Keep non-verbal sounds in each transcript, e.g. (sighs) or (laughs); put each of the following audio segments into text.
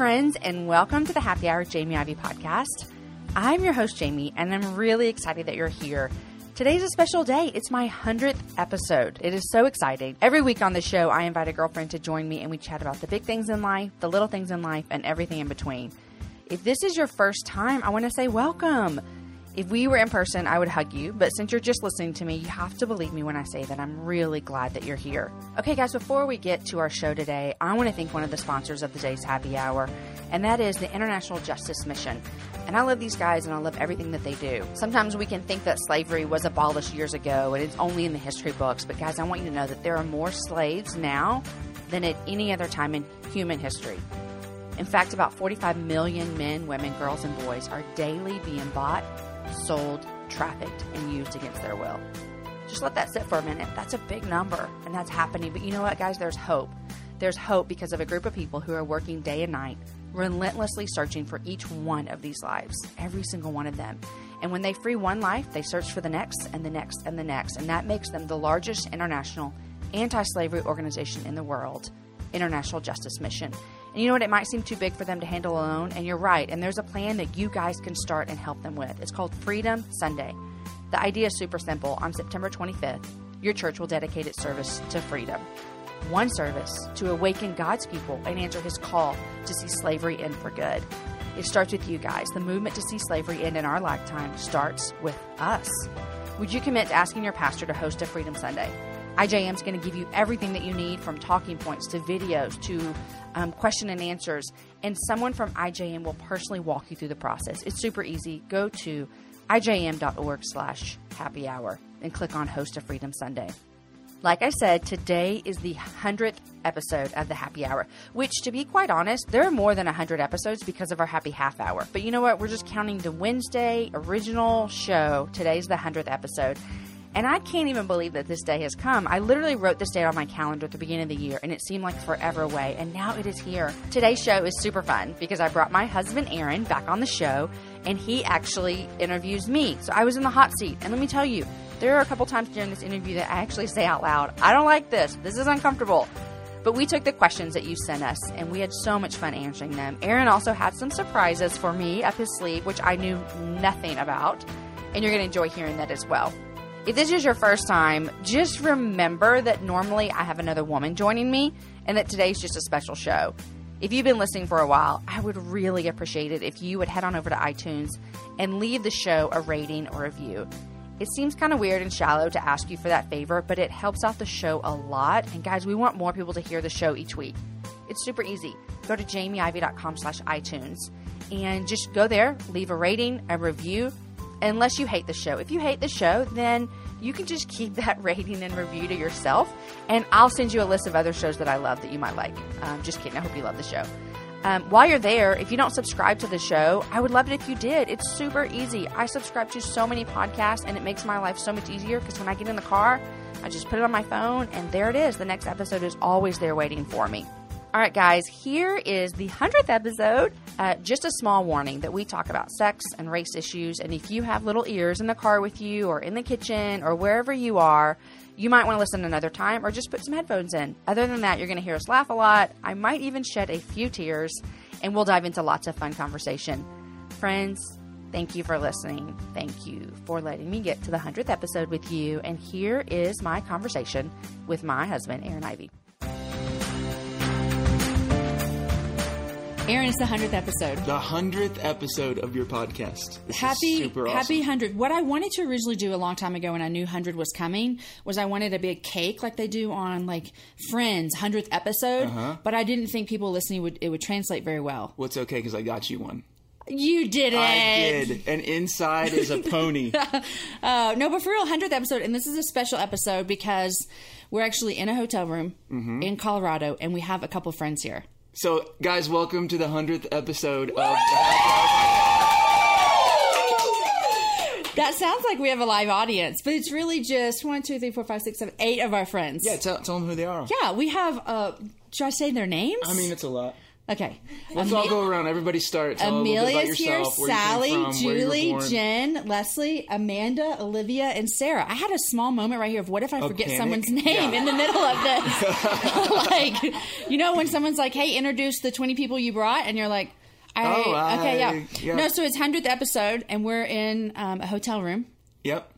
friends, and welcome to the Happy Hour Jamie Ivey podcast. I'm your host, Jamie, and I'm really excited that you're here. Today's a special day. It's my 100th episode. It is so exciting. Every week on the show, I invite a girlfriend to join me and we chat about the big things in life, the little things in life, and everything in between. If this is your first time, I want to say welcome. If we were in person, I would hug you, but since you're just listening to me, you have to believe me when I say that I'm really glad that you're here. Okay, guys, before we get to our show today, I want to thank one of the sponsors of today's happy hour, and that is the International Justice Mission. And I love these guys and I love everything that they do. Sometimes we can think that slavery was abolished years ago and it's only in the history books, but guys, I want you to know that there are more slaves now than at any other time in human history. In fact, about 45 million men, women, girls, and boys are daily being bought sold, trafficked, and used against their will. Just let that sit for a minute. That's a big number, and that's happening. But you know what, guys? There's hope. There's hope because of a group of people who are working day and night, relentlessly searching for each one of these lives, every single one of them. And when they free one life, they search for the next and the next and the next. And that makes them the largest international anti slavery organization in the world, International Justice Mission. And you know what? It might seem too big for them to handle alone, and you're right. And there's a plan that you guys can start and help them with. It's called Freedom Sunday. The idea is super simple. On September 25th, your church will dedicate its service to freedom. One service to awaken God's people and answer his call to see slavery end for good. It starts with you guys. The movement to see slavery end in our lifetime starts with us. Would you commit to asking your pastor to host a Freedom Sunday? IJM is going to give you everything that you need from talking points to videos to um, question and answers. And someone from IJM will personally walk you through the process. It's super easy. Go to ijm.org slash happy hour and click on Host a Freedom Sunday. Like I said, today is the 100th episode of the Happy Hour, which, to be quite honest, there are more than 100 episodes because of our Happy Half Hour. But you know what? We're just counting the Wednesday original show. Today's the 100th episode. And I can't even believe that this day has come. I literally wrote this date on my calendar at the beginning of the year, and it seemed like forever away. And now it is here. Today's show is super fun because I brought my husband, Aaron, back on the show, and he actually interviews me. So I was in the hot seat. And let me tell you, there are a couple times during this interview that I actually say out loud, I don't like this. This is uncomfortable. But we took the questions that you sent us and we had so much fun answering them. Aaron also had some surprises for me up his sleeve, which I knew nothing about. And you're going to enjoy hearing that as well. If this is your first time, just remember that normally I have another woman joining me and that today's just a special show. If you've been listening for a while, I would really appreciate it if you would head on over to iTunes and leave the show a rating or review. It seems kind of weird and shallow to ask you for that favor, but it helps out the show a lot. And guys, we want more people to hear the show each week. It's super easy. Go to jamieivey.com slash iTunes and just go there, leave a rating, a review, unless you hate the show. If you hate the show, then you can just keep (laughs) that rating and review to yourself, and I'll send you a list of other shows that I love that you might like. Um, just kidding. I hope you love the show. Um, while you're there, if you don't subscribe to the show, I would love it if you did. It's super easy. I subscribe to so many podcasts, and it makes my life so much easier because when I get in the car, I just put it on my phone, and there it is. The next episode is always there waiting for me. All right, guys, here is the 100th episode. Uh, just a small warning that we talk about sex and race issues. And if you have little ears in the car with you, or in the kitchen, or wherever you are, you might want to listen another time or just put some headphones in. Other than that, you're going to hear us laugh a lot. I might even shed a few tears, and we'll dive into lots of fun conversation. Friends, thank you for listening. Thank you for letting me get to the 100th episode with you. And here is my conversation with my husband, Aaron Ivey. Aaron, it's the hundredth episode. The hundredth episode of your podcast. This happy, super awesome. happy hundred. What I wanted to originally do a long time ago when I knew hundred was coming was I wanted a big cake like they do on like Friends hundredth episode, uh-huh. but I didn't think people listening would it would translate very well. Well, it's okay because I got you one. You did it. I did. And inside is a (laughs) pony. uh, no, but for real, hundredth episode, and this is a special episode because we're actually in a hotel room mm-hmm. in Colorado, and we have a couple friends here. So, guys, welcome to the hundredth episode of. That sounds like we have a live audience, but it's really just one, two, three, four, five, six, seven, eight of our friends. Yeah, tell, tell them who they are. Yeah, we have. Uh, should I say their names? I mean, it's a lot. Okay. Let's all go around. Everybody start. Tell a about Amelia's here, yourself, where you came Sally, from, where you were Julie. Jen, Leslie, Amanda, Olivia, and Sarah. I had a small moment right here of what if I forget panic? someone's name Yeah. in the middle of this? (laughs) like, you know, when someone's like, hey, introduce the 20 people you brought, and you're like, I, Oh, I- okay, yeah. yeah. No, so it's 100th episode, and we're in um, a hotel room. Yep.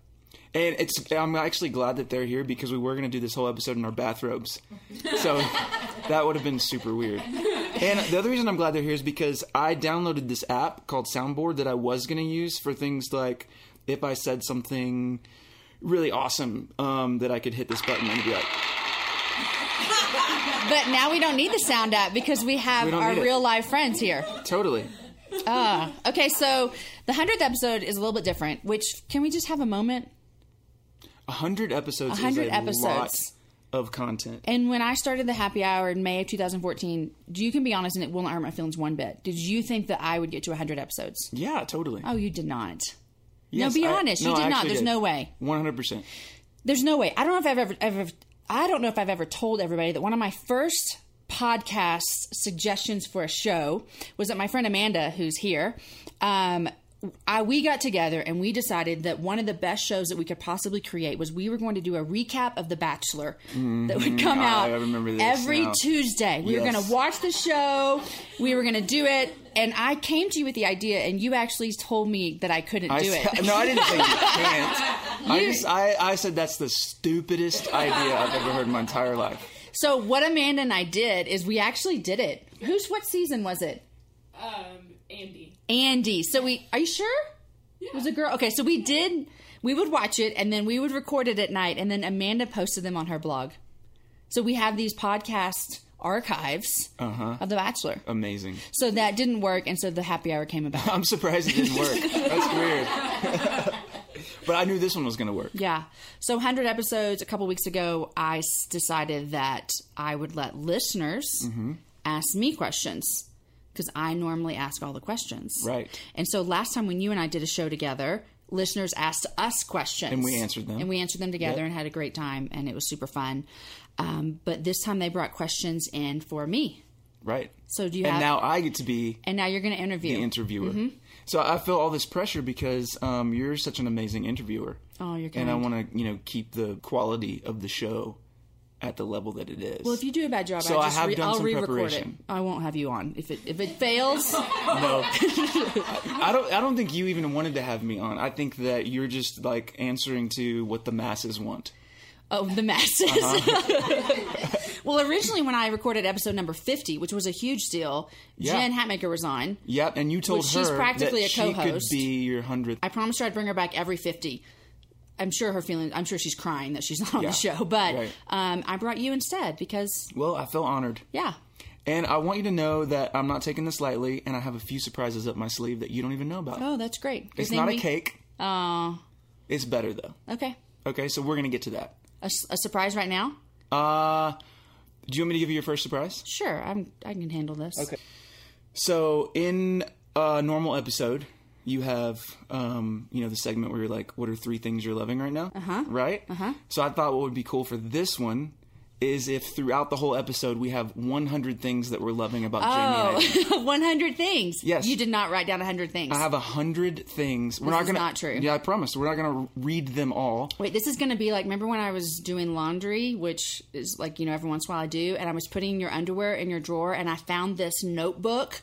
And it's I'm actually glad that they're here because we were going to do this whole episode in our bathrobes. So (laughs) that would have been super weird. And the other reason I'm glad they're here is because I downloaded this app called Soundboard that I was going to use for things like if I said something really awesome um, that I could hit this button and be like, (laughs) But now we don't need the sound app because we have We don't our need it. real live friends here. totally. Okay, so the 100th episode is a little bit different, which can we just have a moment? A hundred episodes 100 is a episodes. of content. And when I started the happy hour in May of 2014, you can be honest and it will not hurt my feelings one bit. Did you think that I would get to 100 episodes? Yeah, totally. Oh, you did not. Yes, no, be I- honest. no, you did not. There's did. no way. 100%. There's no way. I don't know if I've ever, ever, I don't know if I've ever told everybody that one of my first podcast suggestions for a show was that my friend Amanda, who's here, um, I, we got together and we decided that one of the best shows that we could possibly create was we were going to do a recap of The Bachelor that would come I out remember this every now. Tuesday. We were going to watch the show. We were going to do it. And I came to you with the idea, and you actually told me that I couldn't I do said- it. (laughs) no, I didn't say you (laughs) can't. I just I, I said that's the stupidest idea I've ever heard in my entire life. So what Amanda and I did is we actually did it. Who's what season was it? Um, Andy. Andy. So we are you sure? It was a girl. Okay, so we did we would watch it and then we would record it at night and then Amanda posted them on her blog. So we have these podcast archives Uh-huh. of The Bachelor. Amazing. So that didn't work and so the happy hour came about. (laughs) I'm surprised it didn't work. That's (laughs) weird. (laughs) but I knew this one was going to work. Yeah. So 100 episodes a couple weeks ago, I s- decided that I would let listeners Mm-hmm. ask me questions because I normally ask all the questions. Right. And so last time when you and I did a show together, listeners asked us questions. And we answered them. And we answered them together Yep. and had a great time, and it was super fun. Um, but this time they brought questions in for me. Right. So do you And have. now I get to be and now you're going to interview. the interviewer. Mm-hmm. So I feel all this pressure because um, you're such an amazing interviewer. Oh, you're And I want to, you know, keep the quality of the show at the level that it is. well, if you do a bad job, So I I just have re- done I'll some re-record preparation. it. I won't have you on if it if it fails. (laughs) No, I don't. I don't think you even wanted to have me on. I think that you're just like answering to what the masses want. Oh, the masses. Uh-huh. (laughs) well, originally when I recorded episode number 50, which was a huge deal, Yeah. Jen Hatmaker was on. Yep, and you told Well, she's her practically that a she could co-host. be your hundredth. I promised her I'd bring her back every 50. I'm sure her feeling. I'm sure she's crying that she's not on Yeah. the show, but Right. um, I brought you instead because, Well, I feel honored, yeah. and I want you to know that I'm not taking this lightly, and I have a few surprises up my sleeve that you don't even know about. Oh, that's great. Good it's not a cake. Oh, It's better though. okay. Okay, so we're gonna get to that. A surprise right now? Uh, do you want me to give you your first surprise? Sure, I'm. I can handle this. Okay. So in a normal episode, you have um, you know the segment where you're like, "What are three things you're loving right now?" Uh-huh. Right. Uh-huh. So I thought what would be cool for this one is if throughout the whole episode we have 100 things that we're loving about Jamie. Ivey. Oh, (laughs) 100 things. Yes. You did not write down 100 things. I have hundred things. We're This not gonna. not true. Yeah, I promise. We're not gonna read them all. Wait, this is going to be like, remember when I was doing laundry, which is like, you know, every once in a while I do, and I was putting your underwear in your drawer, and I found this notebook,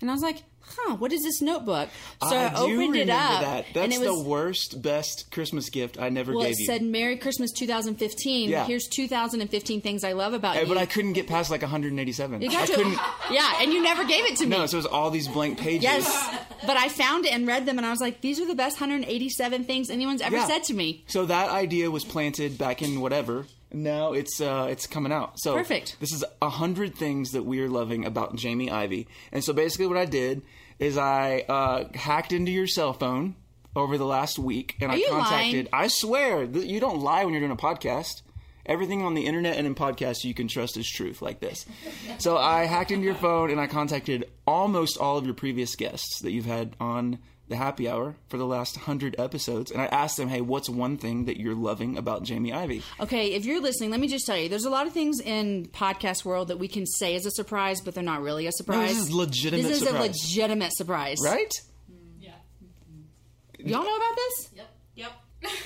and I was like, huh, what is this notebook? So I, do opened it up, that. That's and it was, the worst, best Christmas gift I never well, gave it you. said Merry Christmas 2015. Yeah. Here's 2015 things I love about Hey, you. but I couldn't get past like 187. You got I to- couldn't. yeah, and you never gave it to me. No, so it was all these blank pages. Yes, but I found it and read them, and I was like, these are the best 187 things anyone's ever Yeah. said to me. So that idea was planted back in whatever. Now it's uh, it's coming out. So Perfect. This is a hundred things that we are loving about Jamie Ivey. And so basically, what I did is I uh, hacked into your cell phone over the last week, and I you contacted. lying? I swear that you don't lie when you're doing a podcast. Everything on the internet and in podcasts you can trust is truth, like this. (laughs) So I hacked into your phone and I contacted almost all of your previous guests that you've had on the happy hour for the last 100 episodes, and I asked them, hey, what's one thing that you're loving about Jamie Ivey? Okay, if you're listening, let me just tell you, there's a lot of things in podcast world that we can say as a surprise, but they're not really a surprise. this is legitimate This is surprise. a legitimate surprise. Right? Yeah. Y'all know about this? Yep. Yep.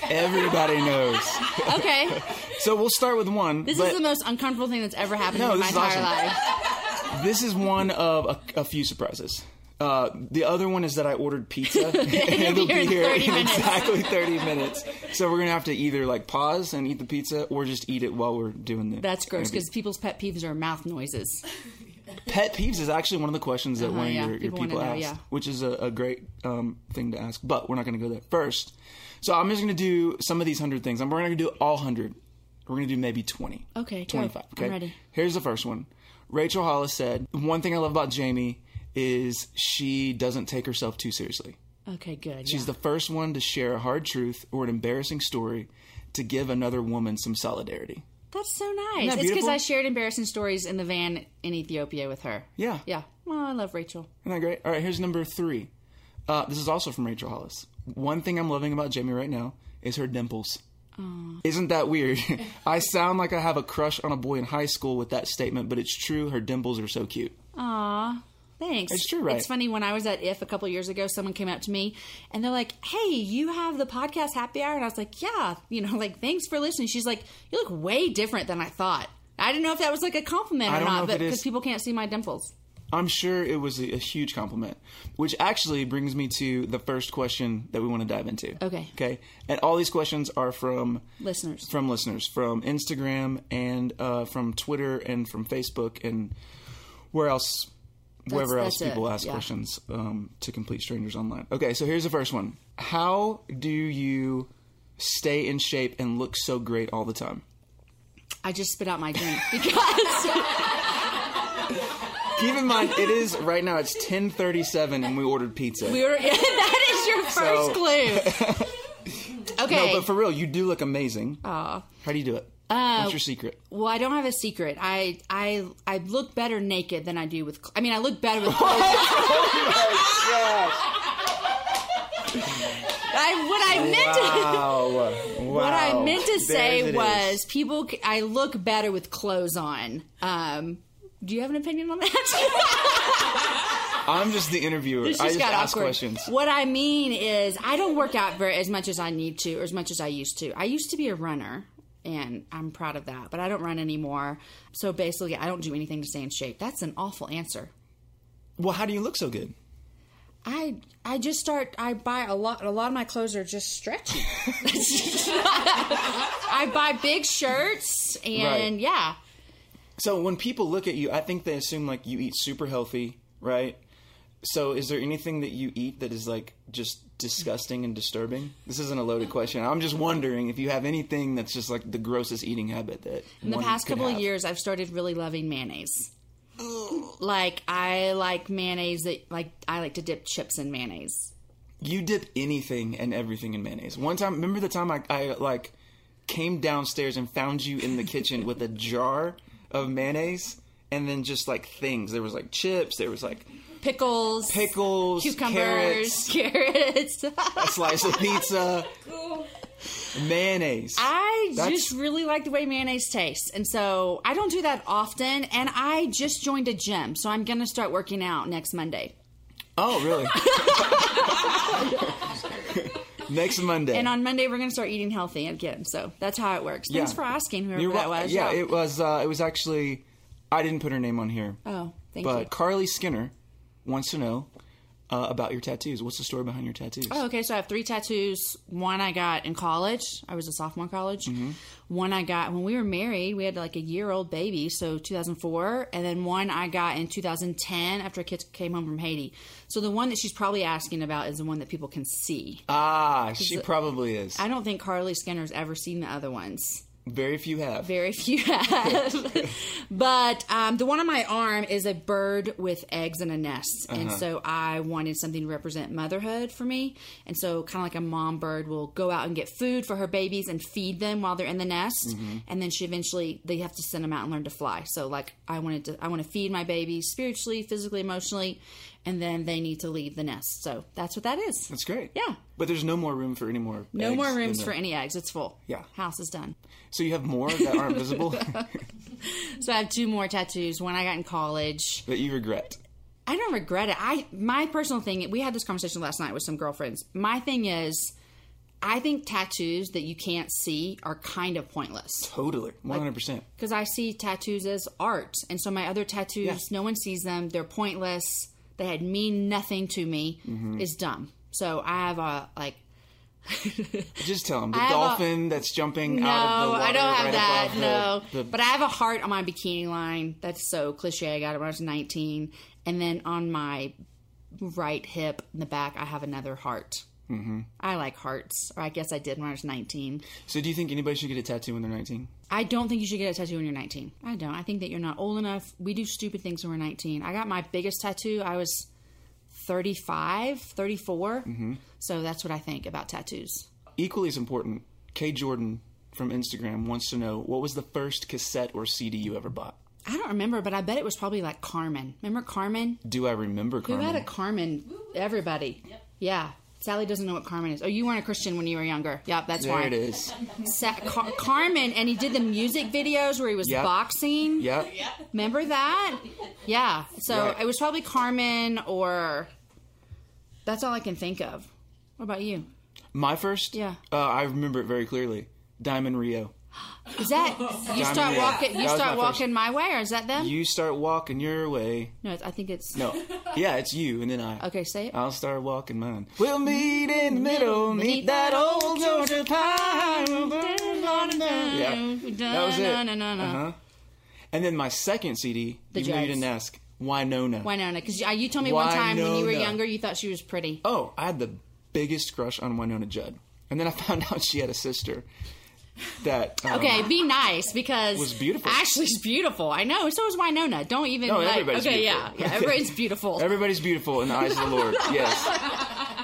Everybody knows. (laughs) Okay. So we'll start with one. This but is the most uncomfortable thing that's ever happened No, in my entire awesome. life. this is one of a, a few surprises. Uh, the other one is that I ordered pizza. (laughs) and it'll be here in 30 in exactly 30 minutes. So we're going to have to either like pause and eat the pizza or just eat it while we're doing this. That's gross because people's pet peeves are mouth noises. (laughs) Pet peeves is actually one of the questions that one of Uh-huh, yeah. your, your People wanna know, asked, yeah. which is a, a great um, thing to ask. But we're not going to go there first. So I'm just going to do some of these hundred things. I'm we're going to do all hundred. We're going to do maybe 20. Okay, go. 25. Okay. I'm ready. Here's the first one. Rachel Hollis said, "One thing I love about Jamie is she doesn't take herself too seriously. Okay, good. She's yeah. the first one to share a hard truth or an embarrassing story to give another woman some solidarity." That's so nice. that It's because? I shared embarrassing stories in the van in Ethiopia with her. Yeah. Yeah. Well, I love Rachel. Isn't that great? All right, here's number three. Uh, this is also from Rachel Hollis. One thing I'm loving about Jamie right now is her dimples. Isn't that weird? (laughs) I sound like I have a crush on a boy in high school with that statement, but it's true. Her dimples are so cute. Aw. Thanks. It's true, right? It's funny when I was at IF a couple years ago, someone came up to me and they're like, "Hey, you have the podcast Happy Hour," and I was like, "Yeah," you know, (laughs) like thanks for listening. She's like, "You look way different than I thought." I didn't know if that was like a compliment or not, but because people can't see my dimples. I'm sure it was a, a huge compliment, which actually brings me to the first question that we want to dive into. Okay. Okay. And all these questions are from Listeners. from listeners from Instagram and uh, from Twitter and from Facebook and where else, wherever else that's it, people ask yeah. questions um, to complete strangers online. Okay, so here's the first one: How do you stay in shape and look so great all the time? I just spit out my drink (laughs) because (laughs) Keep in mind, it is right now. It's 10:37, and we ordered pizza. we were. (laughs) that is your first So- clue. Okay. no, but for real, you do look amazing. Aw. How do you do it? Uh, What's your secret? Well, I don't have a secret. I I I look better naked than I do with. cl- I mean, I look better with (laughs) clothes. I what I meant to. Wow. (laughs) What I meant to say it is. was, people. I look better with clothes on. Um, do you have an opinion on that? (laughs) I'm just the interviewer. It's I just just got ask awkward. questions. What I mean is, I don't work out very as much as I need to, or as much as I used to. I used to be a runner, and I'm proud of that. But I don't run anymore. So basically, I don't do anything to stay in shape. That's an awful answer. Well, how do you look so good? I I just start. I buy a lot. A lot of my clothes are just stretchy. (laughs) (laughs) I buy big shirts, and Right. yeah, So when people look at you, I think they assume like you eat super healthy, right? So is there anything that you eat that is like just disgusting and disturbing? This isn't a loaded question. I'm just wondering if you have anything that's just like the grossest eating habit that in the one past could couple of years, I've started really loving mayonnaise. Like I like mayonnaise that like I like to dip chips in mayonnaise. You dip anything and everything in mayonnaise. One time, remember the time I, I like came downstairs and found you in the kitchen with a jar of mayonnaise and then just like things. There was like chips. There was like Pickles, pickles, cucumbers, carrots, carrots. (laughs) a slice of pizza, mayonnaise. I That's- just really like the way mayonnaise tastes. And so I don't do that often. And I just joined a gym. So I'm going to start working out next Monday. oh, really? (laughs) Next Monday. And on Monday, we're going to start eating healthy again. So that's how it works. Thanks Yeah. for asking whoever You're that wel- was. Yeah, it was. Uh, it was actually. I didn't put her name on here. oh, thank but you. But Carly Skinner wants to know uh, about your tattoos. What's the story behind your tattoos? Oh, okay. So I have three tattoos. One I got in college. I was a sophomore in college. Mm-hmm. One I got when we were married. We had like a year old baby, so 2004. And then one I got in 2010 after a kid came home from Haiti. So the one that she's probably asking about is the one that people can see. Ah, she probably is. I don't think Carly Skinner's ever seen the other ones. Very few have. Very few have. (laughs) but um, the one on my arm is a bird with eggs in a nest. And Uh-huh. so I wanted something to represent motherhood for me. And so, kind of like a mom bird will go out and get food for her babies and feed them while they're in the nest. Mm-hmm. And then she eventually, they have to send them out and learn to fly. So, like, I wanted to, I want to feed my babies spiritually, physically, emotionally. And then they need to leave the nest. So, that's what that is. That's great. Yeah. But there's no more room for any more. No more rooms the- for any eggs. It's full. Yeah. House is done. So you have more that aren't visible (laughs) So I have two more tattoos. One I got in college. that you regret. I don't regret it. I my personal thing. We had this conversation last night with some girlfriends. My thing is, I think tattoos that you can't see are kind of pointless Totally, one hundred percent. because I see tattoos as art, and so my other tattoos, Yeah. no one sees them. They're pointless. They had mean nothing to me. Mm-hmm. Is dumb. So I have a like. (laughs) Just tell them the have a- dolphin that's jumping No, out of the water I don't have right that. No, the, the but I have a heart on my bikini line. That's so cliche. I got it when I was 19, and then on my right hip in the back, I have another heart. Mm-hmm. I like hearts, or I guess I did when I was 19. So do you think anybody should get a tattoo when they're nineteen? I don't think you should get a tattoo when you're 19. I don't. I think that you're not old enough. We do stupid things when we're 19. I got my biggest tattoo. I was 35, 34. Mm-hmm. So that's what I think about tattoos. Equally as important, Kay Jordan from Instagram wants to know what was the first cassette or CD you ever bought. I don't remember, but I bet it was probably like Carmen. Remember Carmen? Do I remember Who Carmen? had a Carmen? Everybody. Yeah. Sally doesn't know what Carmen is. Oh, you weren't a Christian when you were younger. Yep, that's there why. it is. Sa- Car- Carmen, and he did the music videos where he was Yep. boxing. Yep. Remember that? Yeah. So Right. it was probably Carmen or. That's all I can think of. What about you? My first. Yeah. Uh, I remember it very clearly. Diamond Rio. Is that (laughs) you start walking? You That was start my first. walking my way, or is that them? You start walking your way. no, it's- I think it's. No. Yeah, it's you and then I. Okay, say it. I'll start walking mine. We'll meet in the middle, meet that old Georgia pine. We'll burn on. Yeah, that was it. No, no, no, no. Uh-huh. And then my second CD, The even though you Jags. didn't ask, Wynonna. Wynonna, because you told me one time when you were Wynonna. younger, you thought she was pretty. Oh, I had the biggest crush on Wynonna Judd. And then I (laughs) found out she had a sister that. um, Okay, be nice because Was beautiful. Ashley's beautiful. I know. So is Wynonna. Don't even. No, like, everybody's okay, beautiful. yeah, yeah. Everybody's (laughs) beautiful. Everybody's beautiful in the eyes of the Lord, (laughs) yes.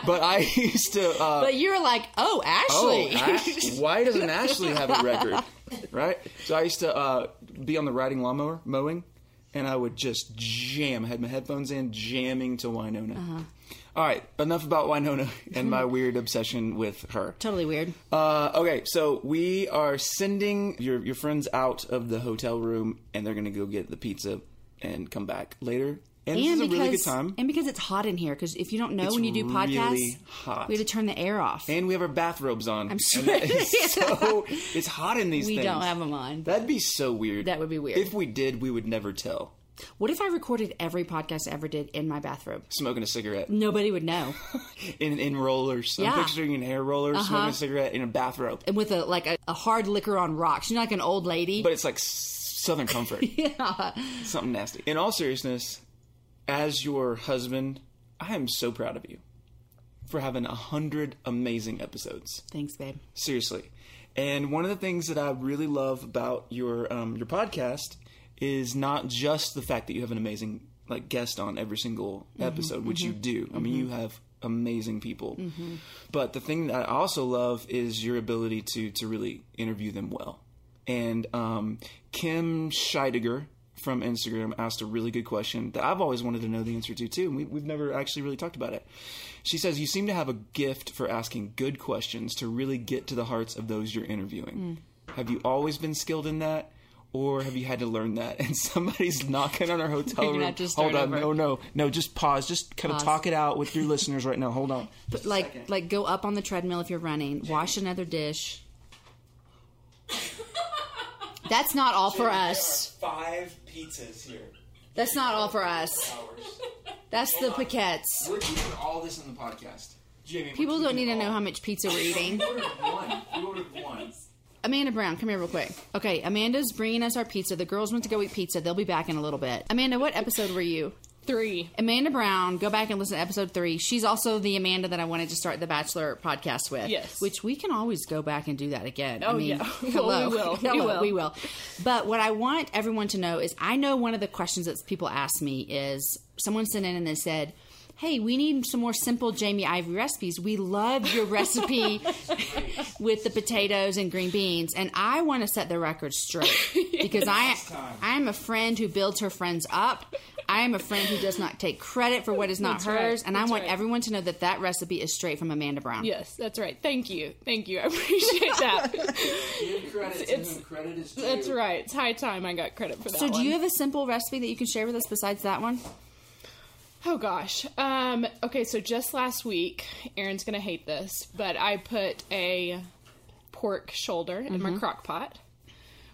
But I used to. Uh, but you're like, oh, ashley Oh. Ash- (laughs) why doesn't Ashley have a record? Right? So I used to uh, be on the riding lawnmower mowing, and I would just jam. I had my headphones in, jamming to Wynonna. Uh-huh. All right, enough about Wynonna and my (laughs) weird obsession with her. totally weird. Uh, okay, so we are sending your your friends out of the hotel room, and they're gonna go get the pizza and come back later. And, and a because really good time. and because it's hot in here. Because if you don't know, It's when you do podcasts, really we have to turn the air off. And we have our bathrobes on. I'm that is (laughs) so it's hot in these we things. don't have them on. That'd be so weird. That would be weird. If we did, we would never tell. What if I recorded every podcast I ever did in my bathrobe? Smoking a cigarette Nobody would know. (laughs) in in rollers. Yeah. Uh-huh. I'm picturing in hair rollers, smoking a cigarette in a bathrobe. and with a like a, a hard liquor on rocks. You're like an old lady. But it's like Southern comfort. (laughs) yeah. Something nasty. In all seriousness, as your husband, I am so proud of you for having a hundred amazing episodes. Thanks, babe. Seriously. And one of the things that I really love about your um, your podcast is not just the fact that you have an amazing like guest on every single mm-hmm. episode, which you mm-hmm. do. I mean, you mm-hmm. have amazing people. But the thing that I also love is your ability to to really interview them well. And um, Kim Scheidegger from Instagram asked a really good question that I've always wanted to know the answer to too, and we, we've never actually really talked about it. She says, You seem to have a gift for asking good questions to really get to the hearts of those you're interviewing. Mm. Have you always been skilled in that? Or have you had to learn that? (laughs) And somebody's knocking on our (laughs) hotel You're room. have Hold on, over. no, no, no. Just pause. Just kind of talk it out with your listeners right now. Hold on. (laughs) But like like go up on the treadmill if you're running. Wash another dish. That's not all for us. Five pizzas here. That's not all for us. That's the paquettes. We're doing all this in the podcast. Jamie, People don't need to know how much pizza we're eating. We ordered one. We ordered one. Amanda Brown, come here real quick. Okay, Amanda's bringing us our pizza. The girls went to go eat pizza. They'll be back in a little bit. Amanda, what episode were you? Three. Amanda Brown, go back and listen to episode three. She's also the Amanda that I wanted to start the Bachelor podcast with. Yes. Which we can always go back and do that again. I Oh, mean, yeah. (laughs) Well, hello. we will. (laughs) We Hello, will. we will. But what I want everyone to know is I know one of the questions that people ask me is someone sent in and they said, Hey, we need some more simple Jamie Ivey recipes. We love your (laughs) recipe with the potatoes and green beans, and I want to set the record straight (laughs) because I I am a friend who builds her friends up. I am a friend who does not take credit for what is not That's right. hers, and I want right. everyone to know that that recipe is straight from Amanda Brown. Yes, that's right. Thank you. Thank you. I (laughs) appreciate that. Give credit to It's- whom credit is due. that's right. It's high time I got credit for that. So, do one. you have a simple recipe that you can share with us besides that one? Oh gosh. Um, okay, so just last week, Aaron's gonna hate this, but I put a pork shoulder in Mm-hmm. my crock pot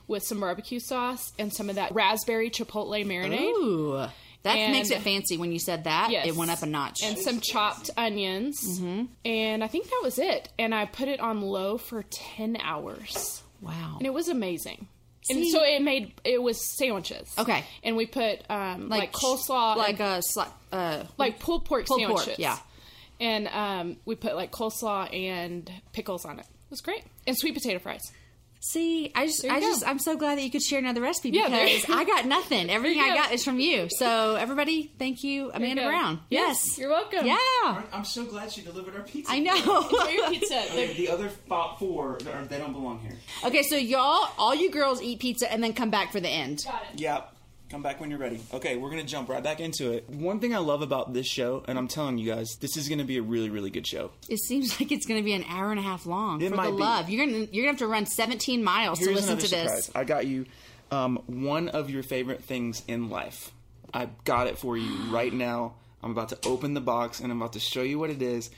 with some barbecue sauce and some of that raspberry chipotle marinade. Ooh, that And- makes it fancy. When you said that, Yes. it went up a notch. And some chopped onions. Mm-hmm. And I think that was it. And I put it on low for 10 hours. wow. And it was amazing. And See- so it made, it was sandwiches. Okay. And we put um, like, ch- coleslaw. like and- a sli- uh, like pulled pork Pulled pork, sandwiches. yeah. And um, we put like coleslaw and pickles on it. It was great. And sweet potato fries. See, I just, I go. just, I'm so glad that you could share another recipe Yeah, there because I got nothing. Everything I go. got is from you. So, everybody, thank you, Amanda go. Brown. Yes, Yes, you're welcome. Yeah, I'm so glad she delivered our pizza. I know. Enjoy your pizza. (laughs) Okay, the other four, they don't belong here. okay, so y'all, all you girls eat pizza and then come back for the end. Got it. Yeah. Come back when you're ready. Okay, we're gonna jump right back into it. One thing I love about this show, and I'm telling you guys, this is gonna be a really, really good show. It seems (laughs) like it's going to be an hour and a half long It for might the be. love. You're gonna, you're gonna have to run 17 miles to listen to this. I got you um, one of your favorite things in life. I got it for you (sighs) right now. I'm about to open the box and I'm about to show you what it is.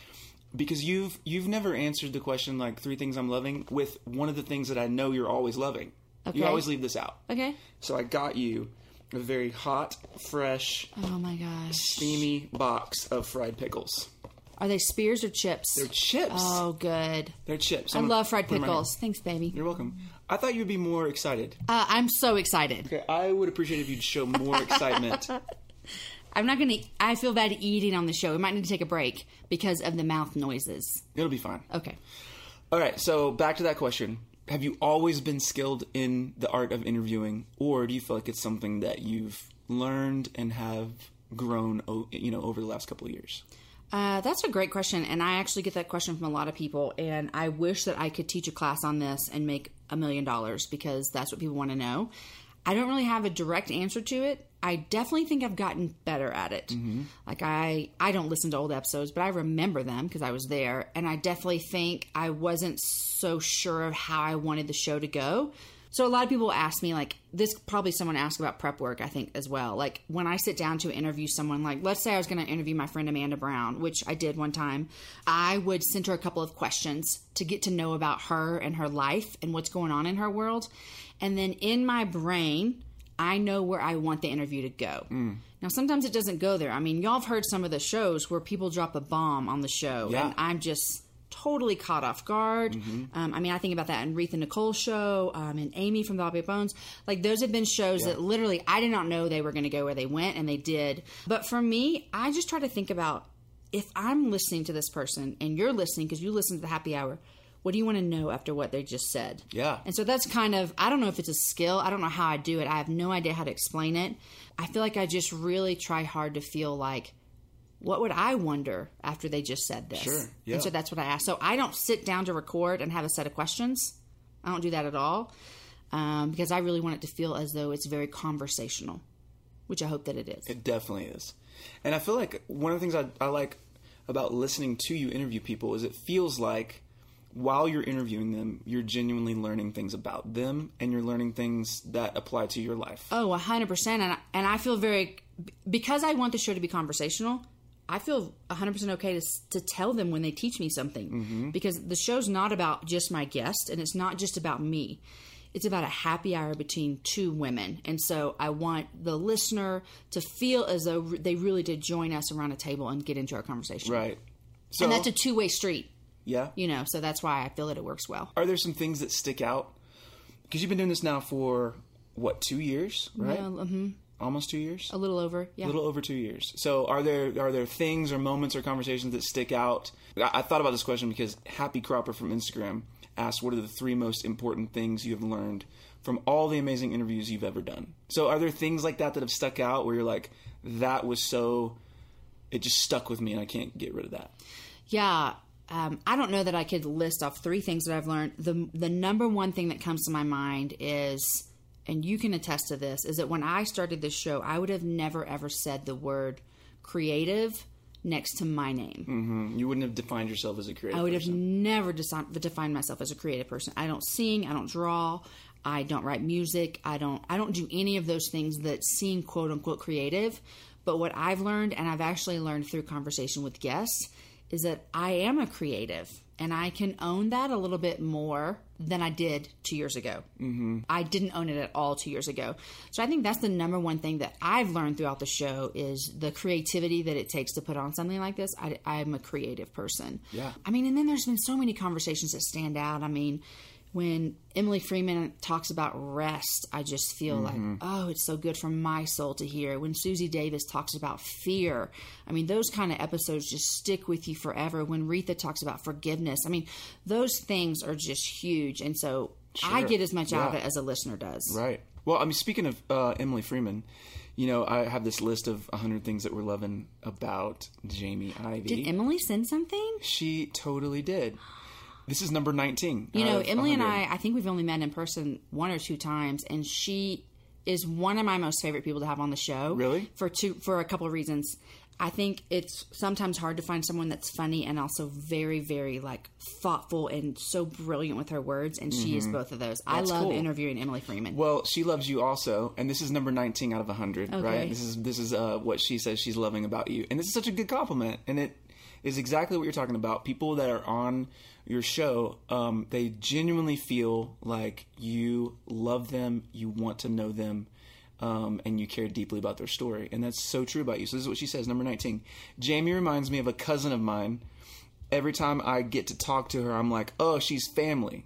Because you've you've never answered the question like three things I'm loving with one of the things that I know you're always loving. Okay. You always leave this out. Okay. So I got you a very hot, fresh, Oh my gosh. steamy box of fried pickles. Are they spears or chips? They're chips. oh, good. They're chips. I I'm gonna love fried put 'em right pickles. Thanks, baby. You're welcome. I thought you'd be more excited. Uh, I'm so excited. Okay, I would appreciate if you'd show more excitement. (laughs) I'm not gonna. I feel bad eating on the show. We might need to take a break because of the mouth noises. It'll be fine. Okay. All right, so back to that question. Have you always been skilled in the art of interviewing, or do you feel like it's something that you've learned and have grown, you know, over the last couple of years? Uh, that's a great question, and I actually get that question from a lot of people. And I wish that I could teach a class on this and make a million dollars because that's what people want to know. I don't really have a direct answer to it. I definitely think I've gotten better at it. Mm-hmm. Like I, I don't listen to old episodes, but I remember them because I was there, and I definitely think I wasn't so sure of how I wanted the show to go. So a lot of people ask me like this probably someone asked about prep work I think as well. Like when I sit down to interview someone like let's say I was going to interview my friend Amanda Brown, which I did one time, I would send her a couple of questions to get to know about her and her life and what's going on in her world. And then in my brain, I know where I want the interview to go. Now sometimes it doesn't go there. I mean, y'all have heard some of the shows where people drop a bomb on the show Yeah. and I'm just totally caught off guard. Um, I mean, I think about that in Retha and Nicole show, um, and Amy from the Bobby Bones. Like those have been shows that literally I did not know they were going to go where they went, and they did. But for me, I just try to think about if I'm listening to this person and you're listening because you listen to the happy hour. What do you want to know after what they just said? Yeah. And so that's kind of, I don't know if it's a skill. I don't know how I do it. I have no idea how to explain it. I feel like I just really try hard to feel like, what would I wonder after they just said this? Sure, yeah. And so that's what I ask. So I don't sit down to record and have a set of questions. I don't do that at all um, because I really want it to feel as though it's very conversational, which I hope that it is. It definitely is. And I feel like one of the things I, I like about listening to you interview people is it feels like while you're interviewing them, you're genuinely learning things about them and you're learning things that apply to your life. Oh, 100%. And I, and I feel very, because I want the show to be conversational, I feel 100% okay to, to tell them when they teach me something. Mm-hmm. Because the show's not about just my guest and it's not just about me. It's about a happy hour between two women. And so I want the listener to feel as though they really did join us around a table and get into our conversation. Right. So, And that's a two way street, yeah. you know, so that's why I feel that it works well. Are there some things that stick out? Because you've been doing this now for, what, two years, right? Well, mhm. almost two years. A little over, yeah. A little over two years. So, are there are there things or moments or conversations that stick out? I, I thought about this question because Happy Cropper from Instagram asked, "What are the three most important things you have learned from all the amazing interviews you've ever done?" So, are there things like that that have stuck out where you're like, "That was so." It just stuck with me, and I can't get rid of that. Yeah, um, I don't know that I could list off three things that I've learned. the The number one thing that comes to my mind is, and you can attest to this, is that when I started this show, I would have never ever said the word creative next to my name. Mm-hmm. You wouldn't have defined yourself as a creative. I would have never desi- defined myself as a creative person. I don't sing. I don't draw. I don't write music. I don't. I don't do any of those things that seem quote unquote creative. But what I've learned, and I've actually learned through conversation with guests, is that I am a creative and I can own that a little bit more than I did two years ago. Mm-hmm. I didn't own it at all two years ago. So I think that's the number one thing that I've learned throughout the show is the creativity that it takes to put on something like this. I, I'm a creative person. Yeah. I mean, and then there's been so many conversations that stand out. I mean, when Emily Freeman talks about rest, I just feel Mm-hmm. like, oh, it's so good for my soul to hear. When Susie Davis talks about fear, I mean, those kind of episodes just stick with you forever. When Retha talks about forgiveness, I mean, those things are just huge. And so I get as much out of it as a listener does. Right. Well, I mean, speaking of uh, Emily Freeman, you know, I have this list of 100 things that we're loving about Jamie Ivey. Did Emily send something? she totally did. (gasps) This is number 19. You know, Emily and I, I think we've only met in person one or two times, and she is one of my most favorite people to have on the show. Really? For two, for a couple of reasons. I think it's sometimes hard to find someone that's funny and also very, very like thoughtful and so brilliant with her words, and she is both of those. I Mm-hmm. Love cool. interviewing Emily Freeman. Well, she loves you also, and this is number 19 out of 100, Okay. right? This is this is uh, what she says she's loving about you, and this is such a good compliment, and it is exactly what you're talking about. People that are on your show, um, they genuinely feel like you love them, you want to know them, um, and you care deeply about their story, and that's so true about you. So this is what she says, number 19. Jamie reminds me of a cousin of mine. Every time I get to talk to her, I'm like, oh, she's family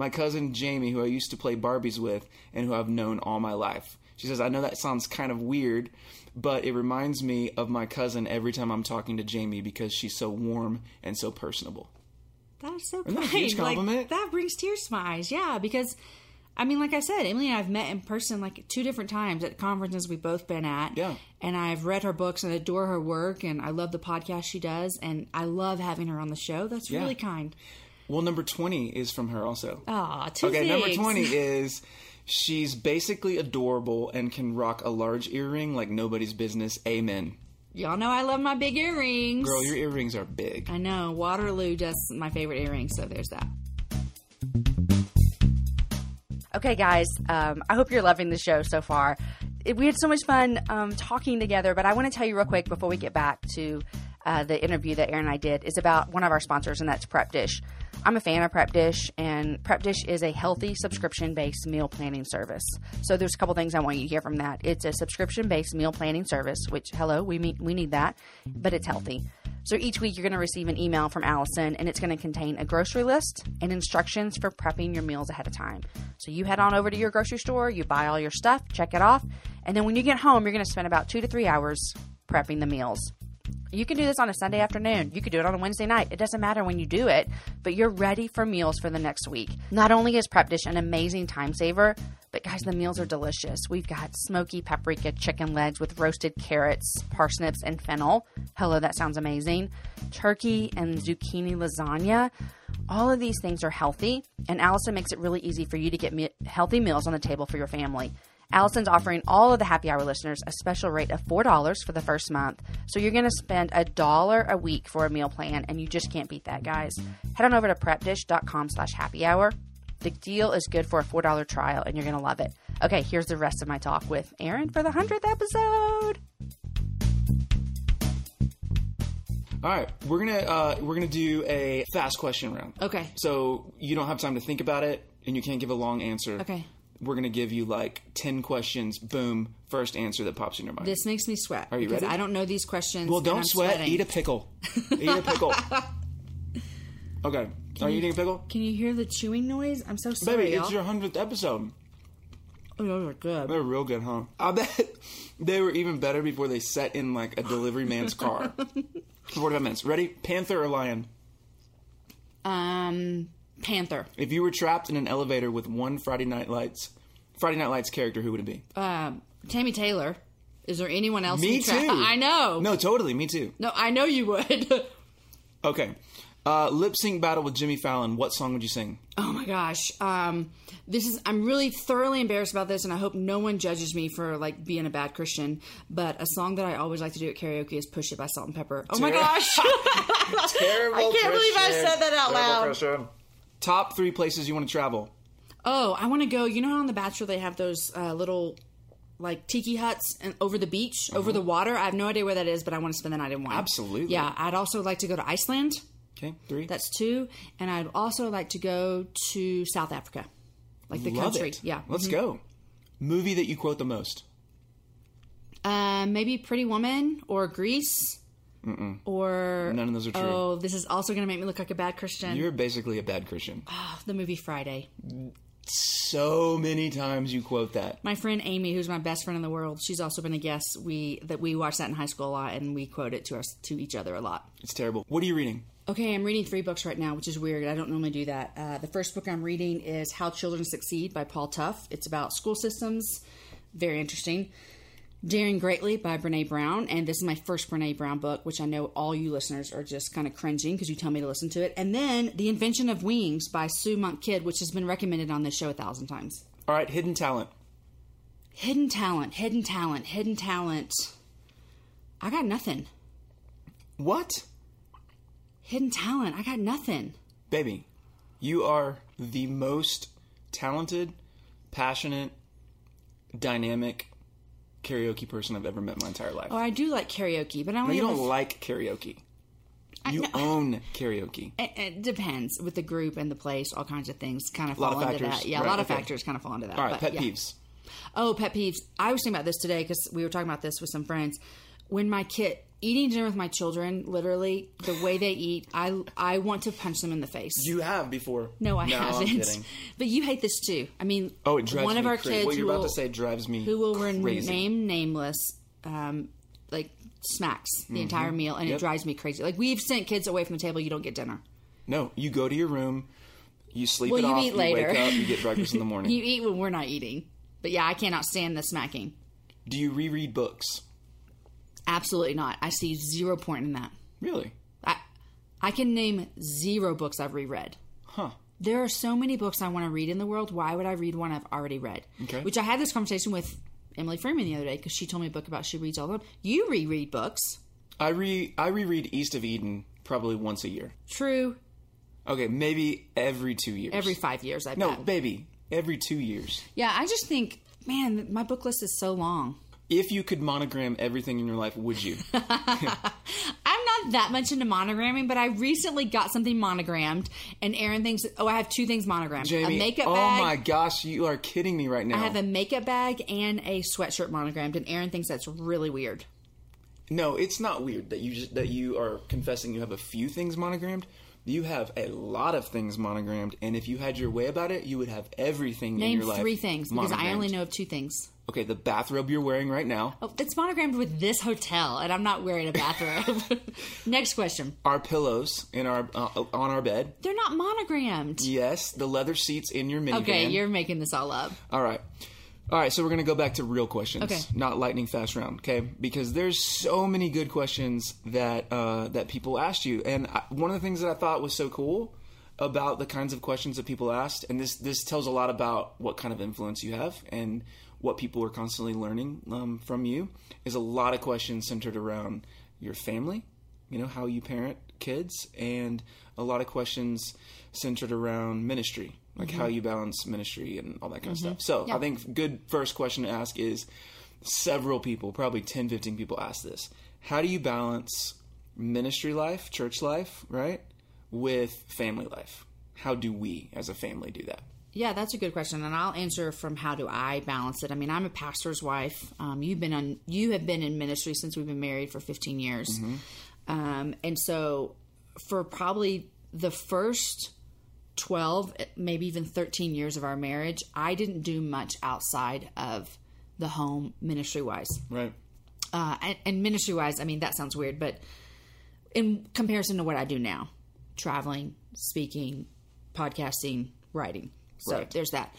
my cousin Jamie, who I used to play Barbies with and who I've known all my life. She says, I know that sounds kind of weird, but it reminds me of my cousin every time I'm talking to Jamie because she's so warm and so personable. That's so that a kind. huge compliment? Like, that brings tears to my eyes. Yeah, because I mean, like I said, Emily and I have met in person like two different times at conferences we've both been at. Yeah. And I've read her books and adore her work, and I love the podcast she does, and I love having her on the show. That's Yeah. really kind. Well, number 20 is from her also. Aw, two okay, number 20 (laughs) is she's basically adorable and can rock a large earring like nobody's business. Amen. Y'all know I love my big earrings. Girl, your earrings are big. I know Waterloo does my favorite earrings, so there's that. Okay, guys, um, I hope you're loving the show so far. It- we had so much fun um, talking together, but I want to tell you real quick before we get back to uh, the interview that Aaron and I did is about one of our sponsors, and that's Prep Dish. I'm a fan of Prep Dish, and Prep Dish is a healthy subscription based meal planning service. So there's a couple things I want you to hear from that. It's a subscription based meal planning service, which hello, we meet, we need that, but it's healthy. So each week you're going to receive an email from Allison, and it's going to contain a grocery list and instructions for prepping your meals ahead of time. So you head on over to your grocery store, you buy all your stuff, check it off, and then when you get home, you're going to spend about two to three hours prepping the meals. You can do this on a Sunday afternoon. You could do it on a Wednesday night. It doesn't matter when you do it, but you're ready for meals for the next week. Not only is Prep Dish an amazing time saver, but guys, the meals are delicious. We've got smoky paprika chicken legs with roasted carrots, parsnips, and fennel. Hello, that sounds amazing. Turkey and zucchini lasagna. All of these things are healthy, and Allison makes it really easy for you to get me- healthy meals on the table for your family. Allison's offering all of the happy hour listeners a special rate of $4 for the first month. So you're going to spend a dollar a week for a meal plan, and you just can't beat that, guys. Head on over to prepdish.com slash happy hour. The deal is good for a $4 trial, and you're going to love it. Okay, here's the rest of my talk with Aaron for the 100th episode. All right, we're gonna uh, we're gonna do a fast question round. Okay. So you don't have time to think about it, and you can't give a long answer. Okay. We're gonna give you like ten questions. Boom, first answer that pops in your mind. This makes me sweat. Are you because ready? I don't know these questions. well, don't sweat. sweating. Eat a pickle. (laughs) Eat a pickle. Okay. Are you eating a pickle? Can you hear the chewing noise? I'm so sorry. Baby, it's y'all. your hundredth episode. Oh, those are good. They're real good, huh? I bet (laughs) they were even better before they set in like a delivery man's car. (laughs) 45 minutes. Ready? Panther or lion? Um, Panther. If you were trapped in an elevator with one Friday Night Lights, Friday Night Lights character, who would it be? Um, Tami Taylor. Is there anyone else? Me you tra- too. I know. No, totally. Me too. No, I know you would. (laughs) Okay. Uh, lip sync battle with Jimmy Fallon. What song would you sing? oh my gosh. Um, this is. I'm really thoroughly embarrassed about this, and I hope no one judges me for like being a bad Christian. But a song that I always like to do at karaoke is "Push It" by Salt-N-Pepa. Oh my gosh. (laughs) Terrible. (laughs) I can't believe I said that out loud. Top three places you want to travel. Oh, I want to go. You know how on The Bachelor they have those uh, little like tiki huts and over the beach, over the water. I have no idea where that is, but I want to spend the night in one. Absolutely. Yeah, I'd also like to go to Iceland. Okay, three. That's two, and I'd also like to go to South Africa, like the Love country. it. Yeah. Let's go. Movie that you quote the most. Uh, maybe Pretty Woman or Grease. Or None of those are true. oh, this is also going to make me look like a bad Christian. You're basically a bad Christian. Oh, the movie Friday. So many times you quote that. My friend Amy, who's my best friend in the world, she's also been a guest. We that we watched that in high school a lot, and we quote it to us to each other a lot. It's terrible. What are you reading? Okay, I'm reading three books right now, which is weird. I don't normally do that. Uh, the first book I'm reading is How Children Succeed by Paul Tough. It's about school systems. Very interesting. Daring Greatly by Brene Brown. And this is my first Brene Brown book, which I know all you listeners are just kind of cringing because you tell me to listen to it. And then The Invention of Wings by Sue Monk Kidd, which has been recommended on this show a thousand times. All right, hidden talent. Hidden talent, hidden talent, hidden talent. I got nothing. What? Hidden talent. I got nothing. Baby, you are the most talented, passionate, dynamic karaoke person I've ever met in my entire life. Oh, I do like karaoke, but I But only you don't a- like karaoke. You know- own karaoke. (laughs) It, it depends with the group and the place, all kinds of things kind of fall of into factors. that. Yeah, a Right, lot of factors kind of fall into that. All right, but pet yeah. peeves. Oh, pet peeves. I was thinking about this today because we were talking about this with some friends. When my kid eating dinner with my children, literally the way they eat, I I want to punch them in the face. You have before. no, I I'm haven't. (laughs) But you hate this too. I mean, Oh, it drives one of our crazy. kids What you're about will, to say drives me who will crazy. remain nameless, um, like smacks the entire meal, and Mm-hmm. Yep. it drives me crazy. Like we've sent kids away from the table, you don't get dinner. No, you go to your room, you sleep Well, it you off, eat you later. wake up, you get (laughs) breakfast in the morning. You eat when we're not eating. But yeah, I cannot stand the smacking. Do you reread books? Absolutely not. I see zero point in that. Really? I I can name zero books I've reread. Huh. There are so many books I want to read in the world. Why would I read one I've already read? Okay. Which I had this conversation with Emily Freeman the other day because she told me a book about she reads all of them. You reread books. I re I reread East of Eden probably once a year. True. Okay, maybe every two years. Every five years, I no, bet. baby, every two years. Yeah, I just think, man, my book list is so long. If you could monogram everything in your life, would you? (laughs) I'm not that much into monogramming, but I recently got something monogrammed, and Aaron thinks, oh, I have two things monogrammed: Jamie, a makeup oh bag. Oh my gosh, you are kidding me right now. I have a makeup bag and a sweatshirt monogrammed, and Aaron thinks that's really weird. No, it's not weird that you just that you are confessing you have a few things monogrammed. You have a lot of things monogrammed, and if you had your way about it, you would have everything in your life. Name three things because I only know of two things. Okay, the bathrobe you're wearing right now, Oh, it's monogrammed with this hotel, and I'm not wearing a bathrobe. (laughs) Next question. our pillows in our uh, on our bed. They're not monogrammed. Yes, the leather seats in your minivan. Okay, you're making this all up. All right. All right, so we're going to go back to real questions, Okay. not lightning fast round, okay? Because there's so many good questions that uh, that people asked you, and I, one of the things that I thought was so cool about the kinds of questions that people asked, and this this tells a lot about what kind of influence you have and what people are constantly learning um, from you, is a lot of questions centered around your family, you know, how you parent kids, and a lot of questions centered around ministry, like how you balance ministry and all that kind of stuff. So I think good first question to ask is several people, probably 10, 15 people ask this. How do you balance ministry life, church life, right, with family life? How do we as a family do that? Yeah, that's a good question, and I'll answer from how do I balance it. I mean, I'm a pastor's wife. Um, you've been on, you have been in ministry since we've been married for 15 years, um, and so for probably the first 12, maybe even 13 years of our marriage, I didn't do much outside of the home ministry wise. Right. Uh, and, and ministry wise, I mean, that sounds weird, but in comparison to what I do now traveling, speaking, podcasting, writing. So Right. there's that.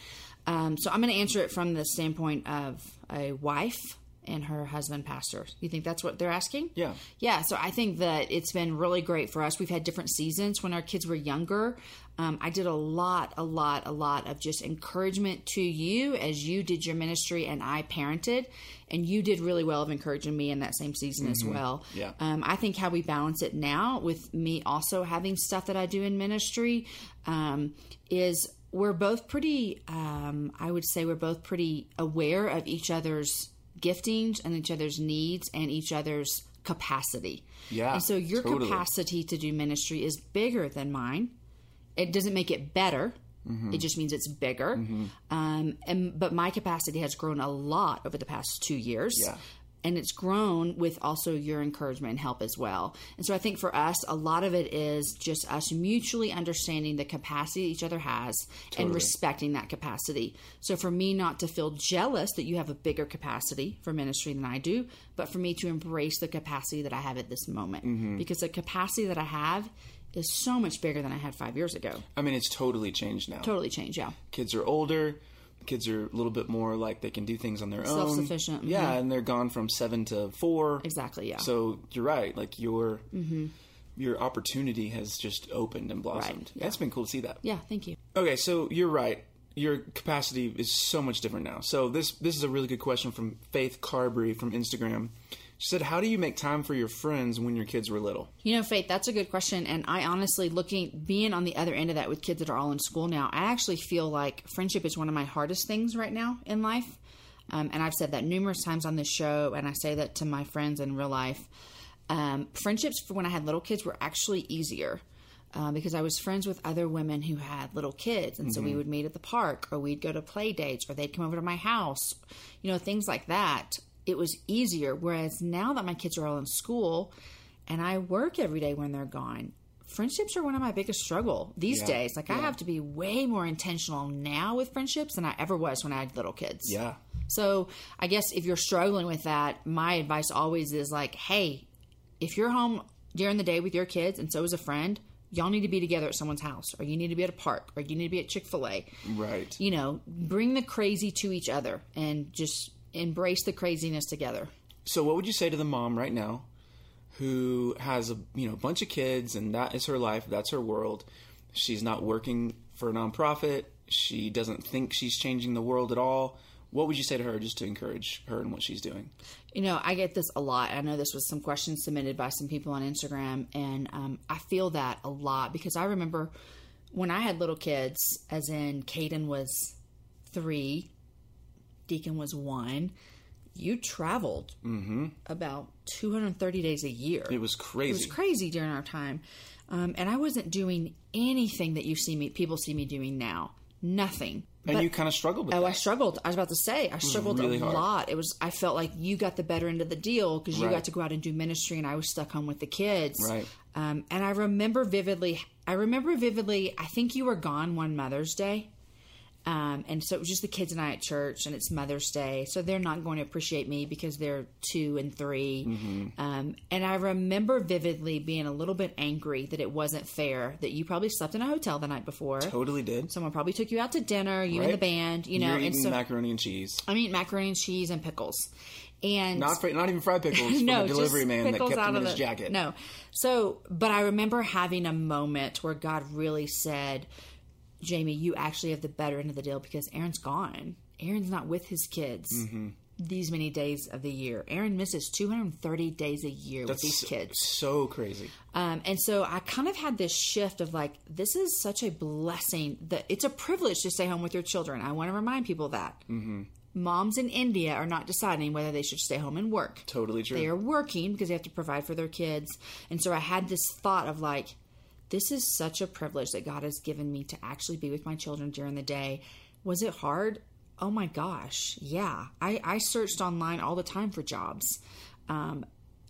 Um, so I'm going to answer it from the standpoint of a wife and her husband pastor. You think that's what they're asking? Yeah. Yeah, so I think that it's been really great for us. We've had different seasons when our kids were younger. Um, I did a lot, a lot, a lot of just encouragement to you as you did your ministry and I parented. And you did really well of encouraging me in that same season as well. Yeah. Um, I think how we balance it now with me also having stuff that I do in ministry um, is we're both pretty, um, I would say, we're both pretty aware of each other's giftings and each other's needs and each other's capacity. Yeah, And so your totally. capacity to do ministry is bigger than mine. It doesn't make it better. Mm-hmm. It just means it's bigger. Um, and but my capacity has grown a lot over the past two years. Yeah. And it's grown with also your encouragement and help as well. And so I think for us, a lot of it is just us mutually understanding the capacity each other has and respecting that capacity. So for me not to feel jealous that you have a bigger capacity for ministry than I do, but for me to embrace the capacity that I have at this moment. Mm-hmm. Because the capacity that I have is so much bigger than I had five years ago. I mean, it's totally changed now. Totally changed, yeah. Kids are older. Kids are a little bit more like they can do things on their own. Self-sufficient, mm-hmm. Yeah, and they're gone from seven to four. Exactly, yeah. So you're right. Like your mm-hmm. your opportunity has just opened and blossomed. Right, yeah. That's been cool to see that. Yeah, thank you. Okay, so you're right. Your capacity is so much different now. So this this is a really good question from Faith Carberry from Instagram. She said, "How do you make time for your friends when your kids were little?" You know, Faith, that's a good question. And I honestly, looking, being on the other end of that with kids that are all in school now, I actually feel like friendship is one of my hardest things right now in life. Um, and I've said that numerous times on this show, and I say that to my friends in real life. Um, friendships for when I had little kids were actually easier. Uh, because I was friends with other women who had little kids, and so we would meet at the park, or we'd go to play dates, or they'd come over to my house, you know, things like that. It was easier. Whereas now that my kids are all in school, and I work every day when they're gone, friendships are one of my biggest struggle these Yeah. days. Like I have to be way more intentional now with friendships than I ever was when I had little kids. Yeah. So I guess if you're struggling with that, my advice always is like, hey, if you're home during the day with your kids and so is a friend, y'all need to be together at someone's house, or you need to be at a park, or you need to be at Chick fil A. Right. You know, bring the crazy to each other and just embrace the craziness together. So what would you say to the mom right now who has a you know bunch of kids and that is her life, that's her world. She's not working for a nonprofit. She doesn't think she's changing the world at all. What would you say to her just to encourage her and what she's doing? You know, I get this a lot. I know this was some questions submitted by some people on Instagram, and um, I feel that a lot because I remember when I had little kids, as in Caden was three, Deacon was one. You traveled about 230 days a year. It was crazy. It was crazy during our time, um, and I wasn't doing anything that you see me people see me doing now. Nothing. and you kind of struggled with Oh, that. I struggled. I was about to say I struggled really a hard. lot. It was. I felt like you got the better end of the deal because you Right. got to go out and do ministry, and I was stuck home with the kids. Right. Um, and I remember vividly. I remember vividly. I think you were gone one Mother's Day. Um, and so it was just the kids and I at church, and it's Mother's Day, so they're not going to appreciate me because they're two and 3 Mm-hmm. Um, and I remember vividly being a little bit angry that it wasn't fair that you probably slept in a hotel the night before. totally did. Someone probably took you out to dinner, you and the band, you know, You're and eating so macaroni and cheese. I'm eating macaroni and cheese and pickles, and Not fr- not even fried pickles (laughs) from no, a delivery man that kept them in his the- jacket. No, so but I remember having a moment where God really said, "Jamie, you actually have the better end of the deal because Aaron's gone. Aaron's not with his kids." Mm-hmm. These many days of the year, Aaron misses 230 days a year with these kids. so crazy. Um, and so I kind of had this shift of like, this is such a blessing that it's a privilege to stay home with your children. I want to remind people that. Mm-hmm. Moms in India are not deciding whether they should stay home and work. Totally true. They are working because they have to provide for their kids. And so I had this thought of like, this is such a privilege that God has given me to actually be with my children during the day. Was it hard? Oh my gosh, yeah. I, I searched online all the time for jobs. Um,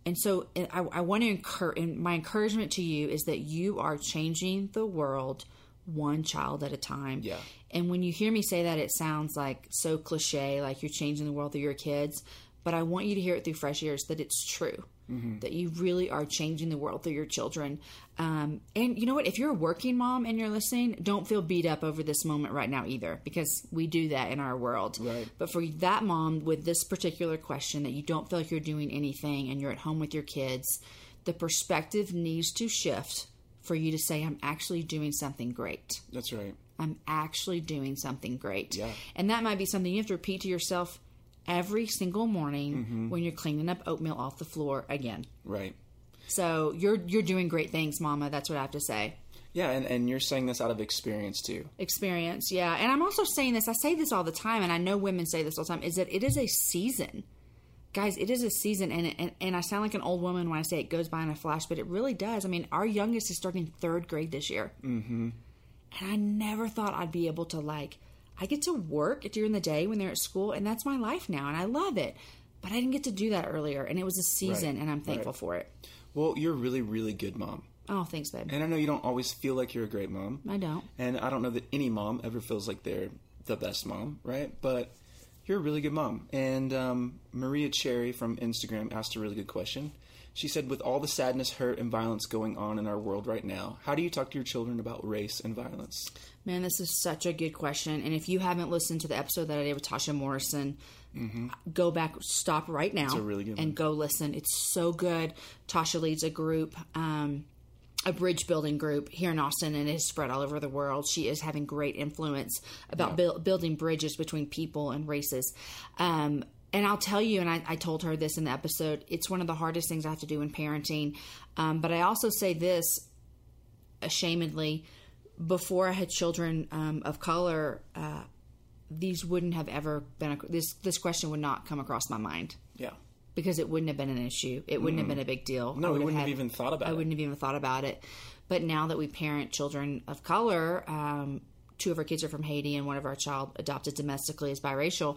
and so I, I want to encourage, and my encouragement to you is that you are changing the world one child at a time. Yeah. And when you hear me say that, it sounds like so cliche, like you're changing the world through your kids. But I want you to hear it through fresh ears that it's true. That you really are changing the world through your children. Um, and you know what? If you're a working mom and you're listening, don't feel beat up over this moment right now either, because we do that in our world. Right. But for that mom with this particular question that you don't feel like you're doing anything and you're at home with your kids, the perspective needs to shift for you to say, I'm actually doing something great. That's right. I'm actually doing something great. Yeah. And that might be something you have to repeat to yourself every single morning when you're cleaning up oatmeal off the floor again. Right. So you're you're doing great things, Mama. That's what I have to say. Yeah, and, and you're saying this out of experience too. Experience, yeah. And I'm also saying this. I say this all the time, and I know women say this all the time. Is that it is a season, guys? It is a season, and and, and I sound like an old woman when I say it goes by in a flash, but it really does. I mean, our youngest is starting third grade this year, mm-hmm. and I never thought I'd be able to like. I get to work during the day when they're at school, and that's my life now, and I love it. But I didn't get to do that earlier, and it was a season, Right, and I'm thankful right. for it. Well, you're a really, really good mom. Oh, thanks, babe. And I know you don't always feel like you're a great mom. I don't. And I don't know that any mom ever feels like they're the best mom, right? But you're a really good mom. And um, Maria Cherry from Instagram asked a really good question. She said, with all the sadness, hurt, and violence going on in our world right now, how do you talk to your children about race and violence? Man, this is such a good question. And if you haven't listened to the episode that I did with Tasha Morrison, go back, stop right now, Mm-hmm. a really good and one. go listen. It's so good. Tasha leads a group, um, a bridge building group here in Austin, and it has spread all over the world. She is having great influence about buil- building bridges between people and races. Um, and I'll tell you, and I, I told her this in the episode, it's one of the hardest things I have to do in parenting. Um, but I also say this ashamedly before I had children um, of color, uh, these wouldn't have ever been a, this this question would not come across my mind Yeah. because it wouldn't have been an issue. It wouldn't have been a big deal. No, I wouldn't have had- even thought about I it. wouldn't have even thought about it. But now that we parent children of color, um, two of our kids are from Haiti, and one of our child adopted domestically is biracial.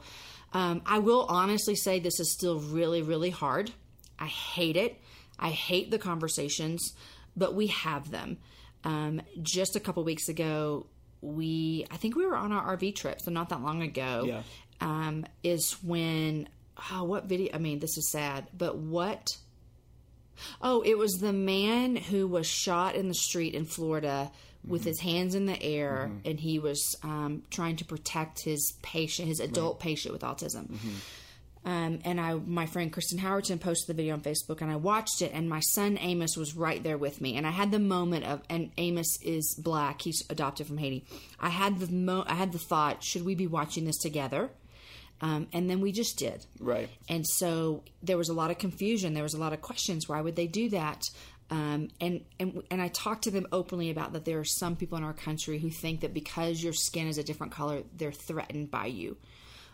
Um, I will honestly say this is still really, really hard. I hate it. I hate the conversations, but we have them. Um, just a couple weeks ago, we I think we were on our RV trip, so not that long ago. Yeah. Um, is when oh, what video? I mean, this is sad, but what Oh, it was the man who was shot in the street in Florida with his hands in the air, and he was um, trying to protect his patient, his adult patient with autism. Um, and I, my friend Kristen Howerton posted the video on Facebook, and I watched it. And my son Amos was right there with me, and I had the moment of, and Amos is black; he's adopted from Haiti. I had the mo, I had the thought, should we be watching this together? Um, and then we just did. Right. And so there was a lot of confusion. There was a lot of questions. Why would they do that? Um, and and and I talked to them openly about that. There are some people in our country who think that because your skin is a different color, they're threatened by you.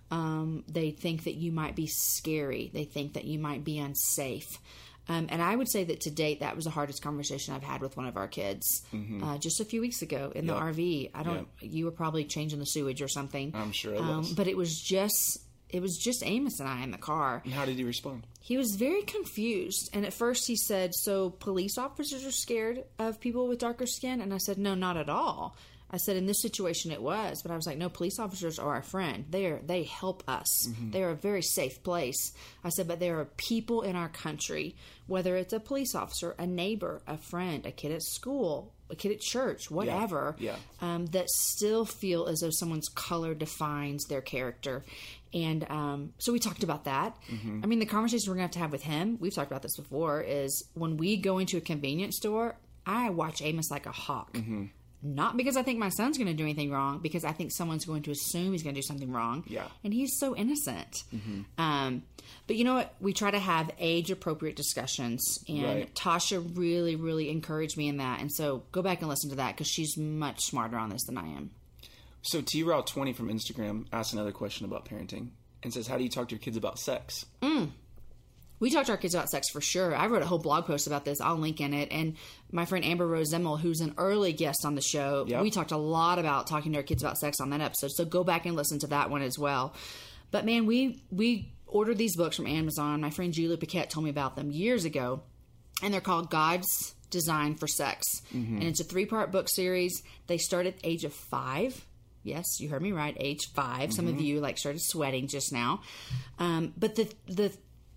Um, they think that you might be scary. They think that you might be unsafe. Um, and I would say that to date, that was the hardest conversation I've had with one of our kids uh, just a few weeks ago in the RV. I don't. You were probably changing the sewage or something. I'm sure Um, but it was just it was just Amos and I in the car. And how did he respond? He was very confused, and at first he said, "So police officers are scared of people with darker skin?" And I said, "No, not at all." I said, "In this situation, it was," but I was like, "No, police officers are our friend. They are they help us. They are a very safe place." I said, "But there are people in our country, whether it's a police officer, a neighbor, a friend, a kid at school." A kid at church, whatever, yeah. Um, that still feel as though someone's color defines their character. And um, so we talked about that. I mean, the conversation we're going to have to have with him, we've talked about this before, is when we go into a convenience store, I watch Amos like a hawk. Not because I think my son's going to do anything wrong, because I think someone's going to assume he's going to do something wrong. Yeah. And he's so innocent. Um, but you know what? We try to have age appropriate discussions. And Right. Tasha really, really encouraged me in that. And so go back and listen to that because she's much smarter on this than I am. So T Route 20 from Instagram asked another question about parenting and says, How do you talk to your kids about sex? Mm. We talk to our kids about sex for sure. I wrote a whole blog post about this. I'll link in it. And my friend Amber Rose Zemmel, who's an early guest on the show, Yep. we talked a lot about talking to our kids about sex on that episode. So go back and listen to that one as well. But man, we we ordered these books from Amazon. My friend Julie Paquette told me about them years ago. and they're called God's Design for Sex. Mm-hmm. And it's a three part book series. They start at the age of five. Yes, you heard me right, age 5 Some of you like started sweating just now. Um, but the the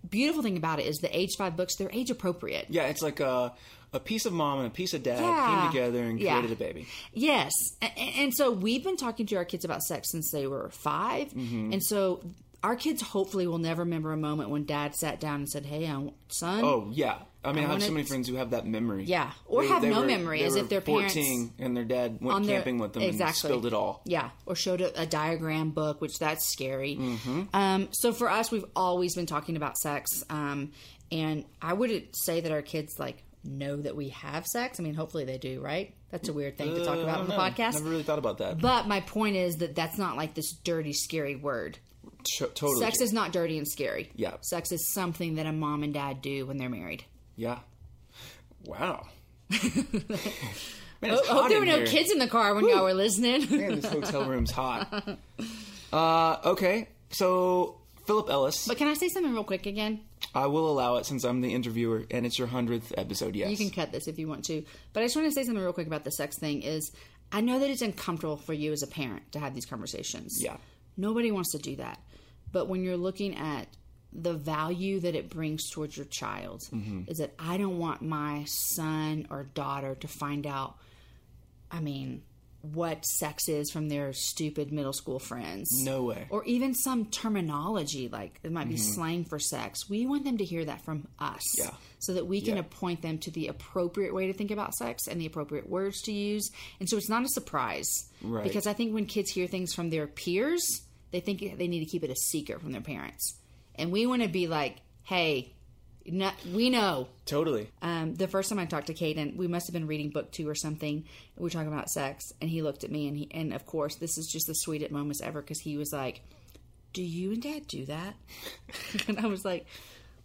beautiful thing about it is the age five books, they're age appropriate. Yeah, it's like a a piece of mom and a piece of dad Yeah. came together and Yeah. created a baby. Yes, and, and so we've been talking to our kids about sex since they were 5 Mm-hmm. and so our kids hopefully will never remember a moment when dad sat down and said, "Hey, I, son." Oh yeah, I mean, I, have so many friends who have that memory. Yeah, or have no memory, they as if their parents- 14 and their dad went their- camping with them exactly. and spilled it all. Yeah, or showed a, a diagram book, which that's scary. Mm-hmm. Um, so for us, we've always been talking about sex, um, and I wouldn't say that our kids like know that we have sex. I mean, hopefully they do, right? That's a weird thing to talk Uh, about on the know. podcast. Never really thought about that. But my point is that that's not like this dirty, scary word. Ch- totally. Sex is not dirty and scary. Yeah. Sex is something that a mom and dad do when they're married. yeah. Wow. (laughs) Man, hot hope there were no here. kids in the car when y'all were listening. Man, this (laughs) hotel room's hot. Uh, okay, so Philip Ellis. but can I say something real quick again? I will allow it since I'm the interviewer and it's your hundredth episode. Yes. You can cut this if you want to. But I just want to say something real quick about the sex thing is I know that it's uncomfortable for you as a parent to have these conversations. Yeah. Nobody wants to do that. But when you're looking at the value that it brings towards your child Mm-hmm. is that I don't want my son or daughter to find out I mean what sex is from their stupid middle school friends. No way. Or even some terminology like it might be slang for sex. We want them to hear that from us. Mm-hmm. Yeah. So that we can Yeah. appoint them to the appropriate way to think about sex and the appropriate words to use. And so it's not a surprise. Right. Because I think when kids hear things from their peers, they think they need to keep it a secret from their parents. And we want to be like, hey, no, we know. Totally. Um, the first time I talked to Caden, we must have been reading book two or something. We were talking about sex, and he looked at me, and he, and of course, this is just the sweetest moments ever because he was like, "Do you and Dad do that?" (laughs) and I was like,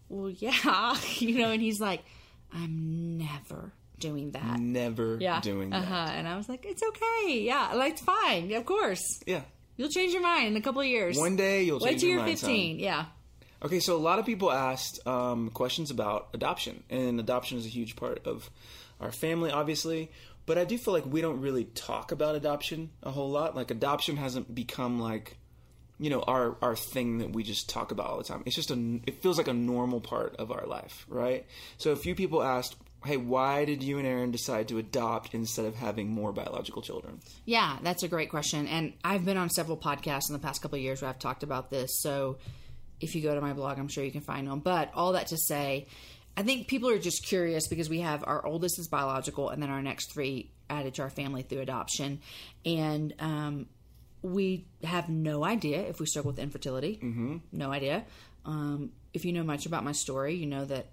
"Well, yeah," (laughs) you know. And he's like, "I'm never doing that." Never Yeah, doing that. Uh-huh. And I was like, "It's okay. Yeah, like it's fine. Of course, Yeah. You'll change your mind in a couple of years. One day you'll Wait change till you're mind, son. 15. Yeah." Okay, so a lot of people asked um, questions about adoption, and adoption is a huge part of our family, obviously. But I do feel like we don't really talk about adoption a whole lot. Like adoption hasn't become like, you know, our our thing that we just talk about all the time. It's just a it feels like a normal part of our life, right? So a few people asked, "Hey, why did you and Aaron decide to adopt instead of having more biological children?" Yeah, that's a great question. And I've been on several podcasts in the past couple of years where I've talked about this. So if you go to my blog, I'm sure you can find them. But all that to say, I think people are just curious because we have our oldest is biological and then our next three added to our family through adoption. And um, we have no idea if we struggle with infertility. Mm-hmm. No idea. Um, if you know much about my story, you know that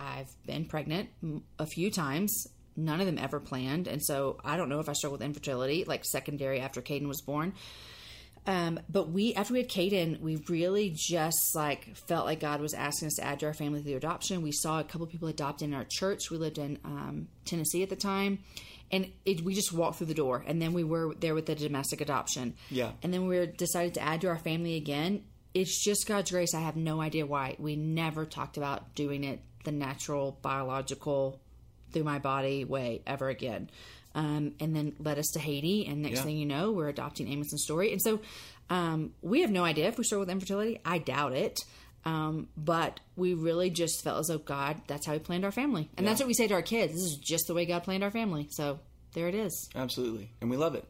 I've been pregnant a few times. None of them ever planned, and so I don't know if I struggle with infertility, like secondary after Caden was born. Um, but we, after we had Caden, we really just like felt like God was asking us to add to our family through adoption. We saw a couple people adopt in our church. We lived in um, Tennessee at the time, and it, we just walked through the door, and then we were there with the domestic adoption. Yeah. and then we were decided to add to our family again. It's just God's grace. I have no idea why. We never talked about doing it the natural, biological, through my body way ever again. Um, and then led us to Haiti, and next Yeah. thing you know, we're adopting Amos and Story. And so um, we have no idea if we struggle with infertility. I doubt it. Um, but we really just felt as though God, that's how He planned our family. And that's what we say to our kids. This is just the way God planned our family. So there it is. Absolutely, and we love it.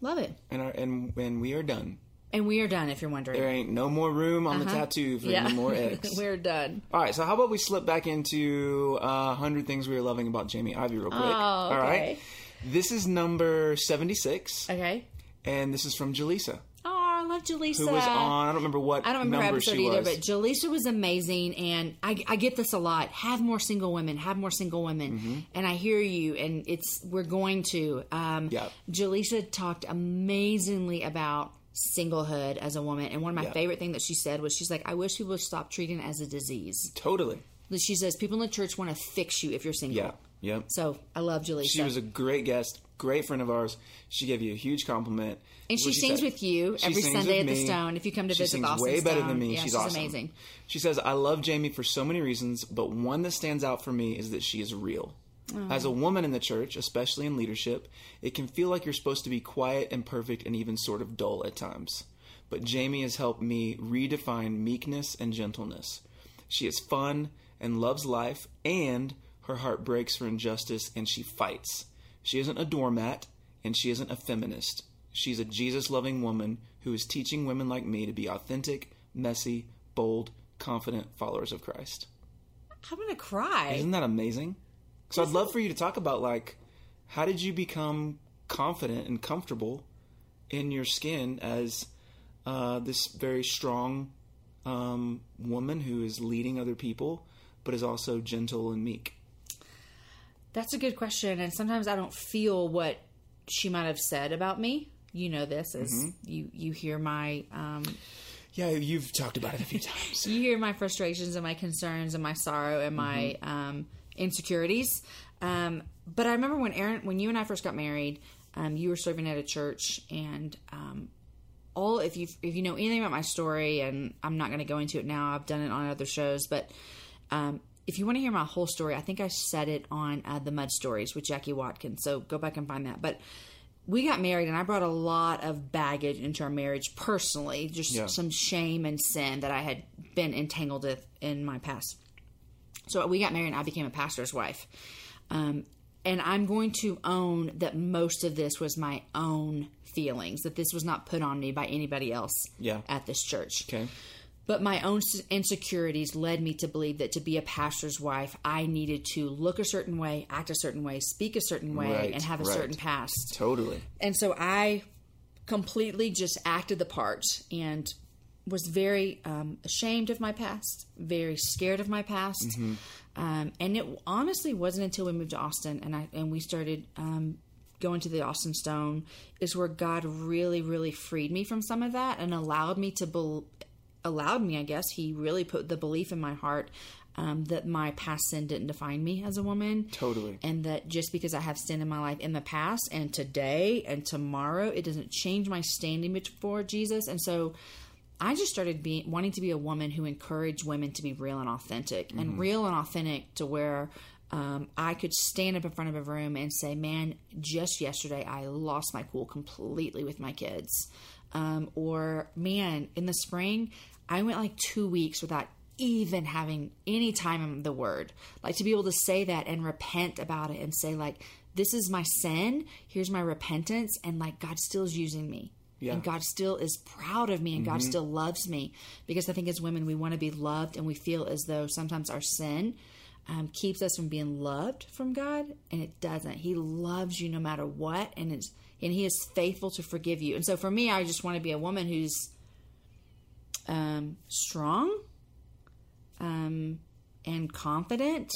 Love it. And our, and and we are done. And we are done if you're wondering. There ain't no more room on the tattoo for any more (laughs) eggs. we're done. All right, so how about we slip back into uh, 100 Things We Are Loving About Jamie Ivey real quick? All right. Oh, okay. This is number 76, Okay. and this is from Jaleesa, Oh, I love Jaleesa. who was on, I don't remember what I don't remember number episode she either, was. but Jaleesa was amazing, and I, I get this a lot. Have more single women. Have more single women, Mm-hmm. and I hear you, and it's we're going to. Um, Yeah. Jaleesa talked amazingly about singlehood as a woman, and one of my Yeah. favorite things that she said was, she's like, I wish people would stop treating it as a disease. totally. She says people in the church want to fix you if you're single. Yeah. Yep. So I love Jaleesa. She was a great guest. great friend of ours. She gave you a huge compliment. And she What sings said? with you every Sunday at the. Stone. If you come to She visit sings Austin way better Stone. than me. Yeah, she's, she's awesome. amazing. She says, "I love Jamie for so many reasons, but one that stands out for me is that she is real." Oh. As a woman in the church, especially in leadership, it can feel like you're supposed to be quiet and perfect and even sort of dull at times. But Jamie has helped me redefine meekness and gentleness. She is fun and loves life, and her heart breaks for injustice and she fights. She isn't a doormat, and she isn't a feminist. She's a Jesus loving woman who is teaching women like me to be authentic, messy, bold, confident followers of Christ. I'm gonna cry. Isn't that amazing? So I'd love for you to talk about like how did you become confident and comfortable in your skin as uh, this very strong um, woman who is leading other people, but is also gentle and meek. That's a good question, and sometimes I don't feel what she might have said about me. You know this as Mm-hmm. you you hear my um, Yeah, you've talked about it a few times. (laughs) you hear my frustrations and my concerns and my sorrow and my um, insecurities. Um, but I remember when Aaron, when you and I first got married, um, you were serving at a church, and um, all if you if you know anything about my story, and I'm not going to go into it now. I've done it on other shows, but um, if you want to hear my whole story, I think I said it on uh, the Mud Stories with Jackie Watkins. So go back and find that. But we got married, and I brought a lot of baggage into our marriage personally, just Yeah. some shame and sin that I had been entangled with in my past. So we got married, and I became a pastor's wife. Um, and I'm going to own that most of this was my own feelings, that this was not put on me by anybody else Yeah. at this church. Okay. But my own insecurities led me to believe that to be a pastor's wife, I needed to look a certain way, act a certain way, speak a certain way, Right, and have a right. certain past. Totally. And so I completely just acted the part and was very um, ashamed of my past, very scared of my past. Mm-hmm. Um, and it honestly wasn't until we moved to Austin and I and we started um, going to the Austin Stone is where God really, really freed me from some of that and allowed me to bel allowed me, I guess, He really put the belief in my heart um, that my past sin didn't define me as a woman Totally. and that just because I have sin in my life in the past and today and tomorrow, it doesn't change my standing before Jesus. And so I just started being wanting to be a woman who encouraged women to be real and authentic, and real and authentic to where um, I could stand up in front of a room and say, "Man, just yesterday I lost my cool completely with my kids," um, or "Man, in the spring I went like two weeks without." even having any time in the word. Like to be able to say that and repent about it and say like this is my sin. Here's my repentance. And like god still is using me Yeah. and god still is proud of me and god still loves me because i think as women we want to be loved and we feel as though sometimes our sin um, keeps us from being loved from god and it doesn't he loves you no matter what and it's and he is faithful to forgive you and so for me i just want to be a woman who's um, strong um, and confident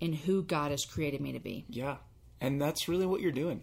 in who God has created me to be. Yeah. And that's really what you're doing.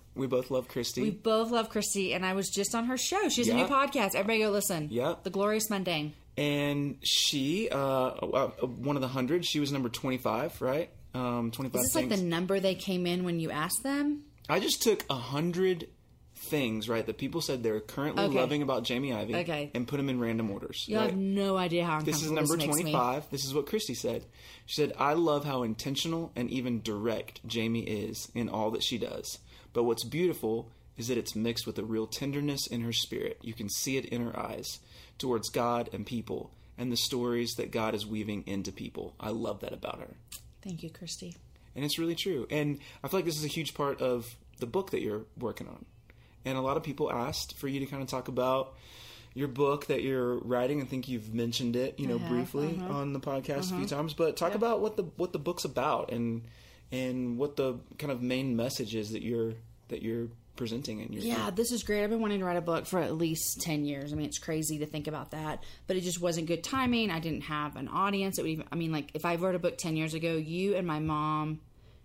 We both love Christy. we both love Christy, and I was just on her show. She has a new podcast. Everybody go listen. Yep. The Glorious Mundane. and she, uh, uh, one of the hundred, she was number 25, right? Um, 25 Is this like the number they came in when you asked them? I just took a hundred things, right, that people said they're currently Okay. loving about Jamie Ivey Okay. and put them in random orders. You right? have no idea how This is number me. 25. This is what Christy said. She said, I love how intentional and even direct Jamie is in all that she does. But what's beautiful is that it's mixed with a real tenderness in her spirit. You can see it in her eyes towards God and people and the stories that God is weaving into people. I love that about her. Thank you, Christy. And it's really true. And I feel like this is a huge part of the book that you're working on. And a lot of people asked for you to kind of talk about your book that you're writing. I think you've mentioned it, you know, uh-huh, briefly uh-huh. on the podcast a few uh-huh. times. But talk about what the what the book's about and and what the kind of main message is that you're that you're presenting in your Yeah, this is great. I've been wanting to write a book for at least 10 years. I mean, it's crazy to think about that, but it just wasn't good timing. I didn't have an audience. It would even, I mean, like, if I wrote a book 10 years ago, you and my mom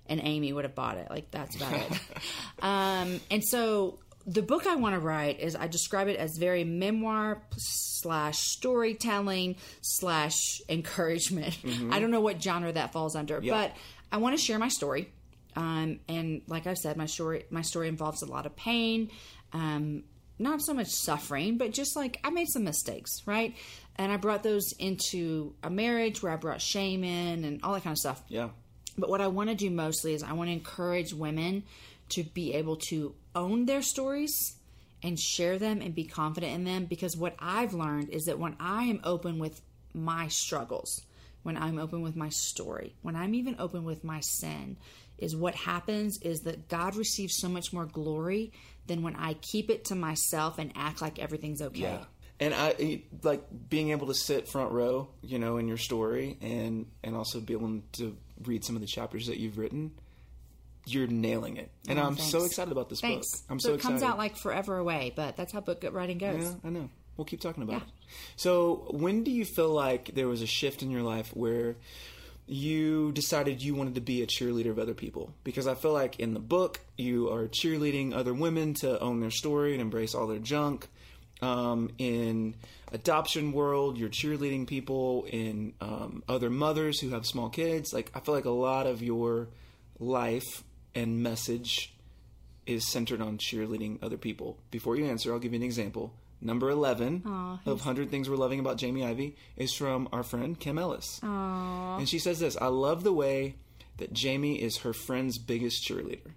and Amy would have bought it. Like, that's about it. (laughs) um, and so the book I want to write is I describe it as very memoir slash storytelling slash encouragement. I don't know what genre that falls under, but I want to share my story. Um, and like I said, my story my story involves a lot of pain, um, not so much suffering, but just like I made some mistakes, right? And I brought those into a marriage where I brought shame in and all that kind of stuff. Yeah. But what I want to do mostly is I want to encourage women to be able to own their stories and share them and be confident in them because what I've learned is that when I am open with my struggles, when I'm open with my story, when I'm even open with my sin, is what happens is that God receives so much more glory than when I keep it to myself and act like everything's okay. Yeah. And I eh, like being able to sit front row, you know, in your story, and and also be able to read some of the chapters that you've written. You're nailing it, and mm, I'm so Oh, excited about this Thanks. book. I'm so, so, it comes out like forever away, but that's how book writing goes. Yeah, I know. We'll keep talking about it. So, when do you feel like there was a shift in your life where you decided you wanted to be a cheerleader of other people? Because I feel like in the book, you are cheerleading other women to own their story and embrace all their junk. Um, in adoption world, you're cheerleading people in um, other mothers who have small kids. Like I feel like a lot of your life and message is centered on cheerleading other people. Before you answer, I'll give you an example. Number 11 of 100 Things We're Loving About Jamie Ivey is from our friend Kim Ellis. And she says this I love the way that Jamie is her friend's biggest cheerleader.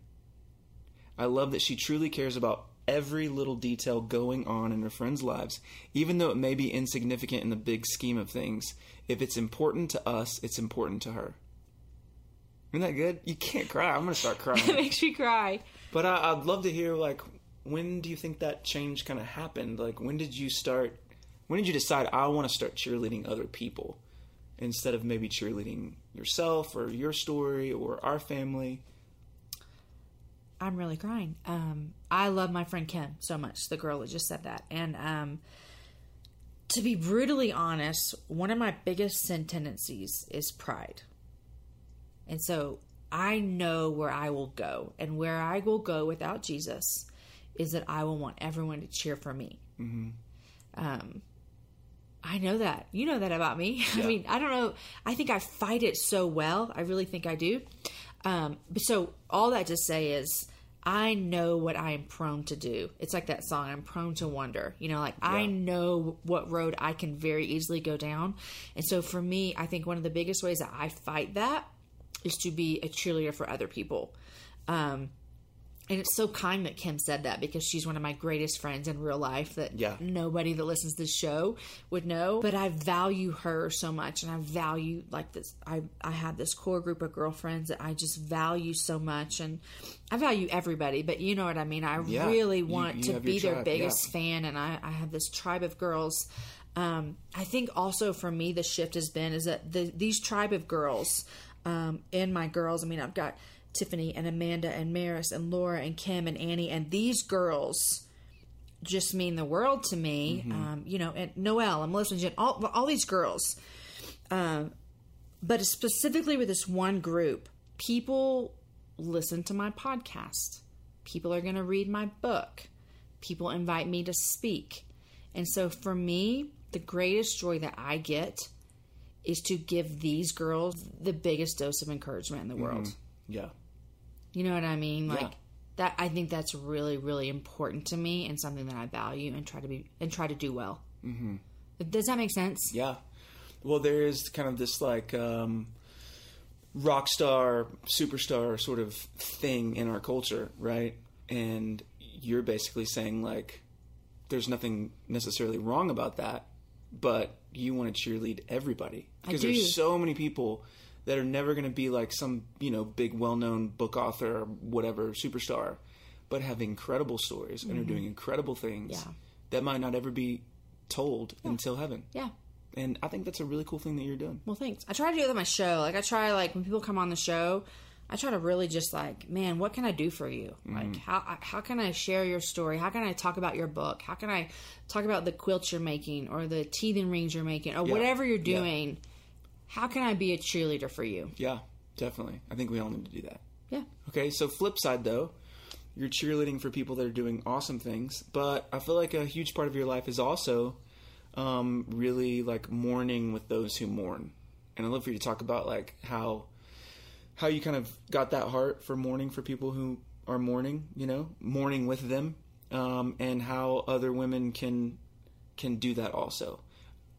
I love that she truly cares about every little detail going on in her friends' lives, even though it may be insignificant in the big scheme of things. If it's important to us, it's important to her. Isn't that good? You can't cry. I'm going to start (laughs) crying. it makes me cry. But I, I'd love to hear like when do you think that change kind of happened? Like, when did you start? When did you decide I want to start cheerleading other people instead of maybe cheerleading yourself or your story or our family? I'm really crying. Um, I love my friend Kim so much, the girl that just said that. And um, to be brutally honest, one of my biggest sin tendencies is pride. And so I know where I will go. And where I will go without Jesus is that I will want everyone to cheer for me. Mm-hmm. Um, I know that. You know that about me. (laughs) Yeah. I mean, I don't know. I think I fight it so well. I really think I do. Um, but so all that to say is, I know what I am prone to do. It's like that song, I'm prone to wonder. You know, like I know what road I can very easily go down. And so for me, I think one of the biggest ways that I fight that is to be a cheerleader for other people. Um, and it's so kind that Kim said that because she's one of my greatest friends in real life that Yeah. nobody that listens to this show would know. But I value her so much and I value like this I I have this core group of girlfriends that I just value so much and I value everybody, but you know what I mean. I Yeah. really want you to be their tribe, biggest yeah. fan and I, I have this tribe of girls. Um, I think also for me the shift has been is that the, these tribe of girls um, and my girls. I mean, I've got Tiffany and Amanda and Maris and Laura and Kim and Annie and these girls just mean the world to me. Um, you know, and Noelle and Melissa and Jen, all all these girls. Um, but specifically with this one group, people listen to my podcast. People are going to read my book. People invite me to speak. And so for me, the greatest joy that I get is to give these girls the biggest dose of encouragement in the world. Yeah. You know what I mean? Like Yeah. that I think that's really really important to me and something that I value and try to be and try to do well. Mm-hmm. Does that make sense? Yeah. Well, there is kind of this like um, rock star, superstar sort of thing in our culture, right? And you're basically saying like, there's nothing necessarily wrong about that, but you want to cheerlead everybody because there's so many people that are never going to be like some you know big well-known book author or whatever superstar, but have incredible stories and are doing incredible things Mm-hmm. Yeah. that might not ever be told until heaven. Yeah. And I think that's a really cool thing that you're doing. Well, thanks. I try to do it on my show. Like I try like when people come on the show, I try to really just like, man, what can I do for you? Mm-hmm. Like how how can I share your story? How can I talk about your book? How can I talk about the quilts you're making or the teething rings you're making or Yeah. whatever you're Yeah. How can I be a cheerleader for you? Yeah, definitely. I think we all need to do that. Yeah. Okay, so flip side though, you're cheerleading for people that are doing awesome things, but I feel like a huge part of your life is also um, really like mourning with those who mourn. And I'd love for you to talk about like how how you kind of got that heart for mourning for people who are mourning, you know, mourning with them, um, and how other women can can do that also.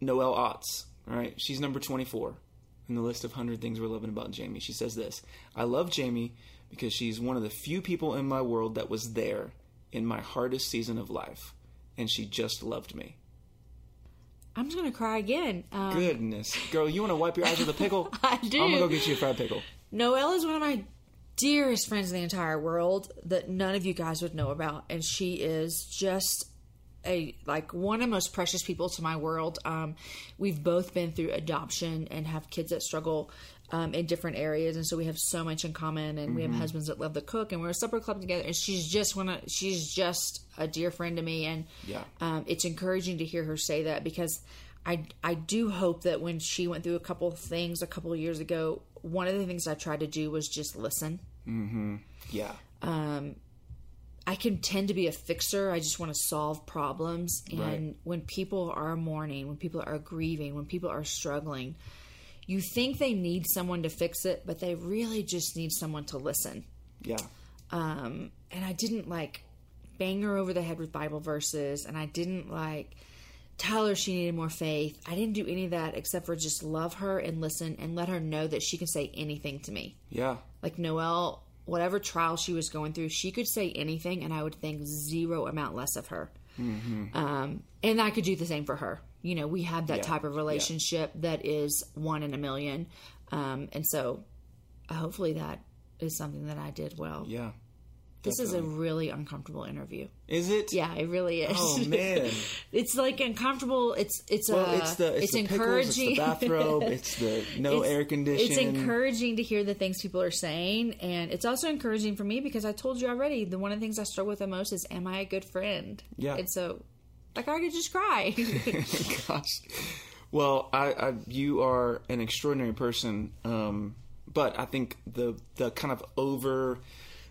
Noelle Otts, all right, she's number 24 in the list of 100 things we're loving about Jamie. She says this I love Jamie because she's one of the few people in my world that was there in my hardest season of life, and she just loved me. I'm just gonna cry again. Um, Goodness. Girl, you want to wipe your eyes with a pickle? (laughs) I do. I'm going to go get you a fried pickle. Noelle is one of my dearest friends in the entire world that none of you guys would know about, and she is just a like one of the most precious people to my world. Um, we've both been through adoption and have kids that struggle um, in different areas, and so we have so much in common. And we have husbands that love to cook, and we're a supper club together. And she's just one of she's just a dear friend to me, and Yeah. um, it's encouraging to hear her say that because I I do hope that when she went through a couple of things a couple of years ago, one of the things I tried to do was just listen. Mm-hmm. Yeah. I can tend to be a fixer. I just want to solve problems. And Right. when people are mourning, when people are grieving, when people are struggling, you think they need someone to fix it, but they really just need someone to listen. Yeah. Um, and I didn't like bang her over the head with Bible verses, and I didn't like tell her she needed more faith. I didn't do any of that except for just love her and listen and let her know that she can say anything to me. Yeah. Like Noelle, whatever trial she was going through, she could say anything, and I would think zero amount less of her. Um, and I could do the same for her. You know, we have that Yeah. type of relationship that is one in a million. Um, and so hopefully that is something that I did well. Yeah. This is a really uncomfortable interview. Is it? Yeah, it really is. Oh (laughs) man. it's like uncomfortable. It's it's Well, uh, it's the it's, the pickles, it's the bathrobe, (laughs) it's the no It's- air conditioning. It's encouraging to hear the things people are saying, and it's also encouraging for me because I told you already. The one of the things I struggle with the most is, am I a good friend? Yeah. and so, like, I could just cry. (laughs) Gosh. Well, I, I you are an extraordinary person, um, but I think the the kind of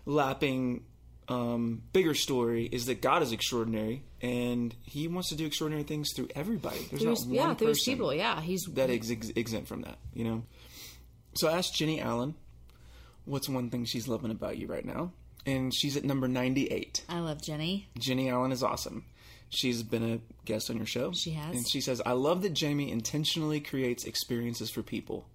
overlapping um, bigger story is that God is extraordinary, and He wants to do extraordinary things through everybody. There's Through not one yeah, through his people. Yeah, he's that is ex- exempt from that. You know. So I asked Jennie Allen, what's one thing she's loving about you right now, and she's at number ninety eight. I love Jennie. Jennie Allen is awesome. She's been a guest on your show. She has. And she says, I love that Jamie intentionally creates experiences for people.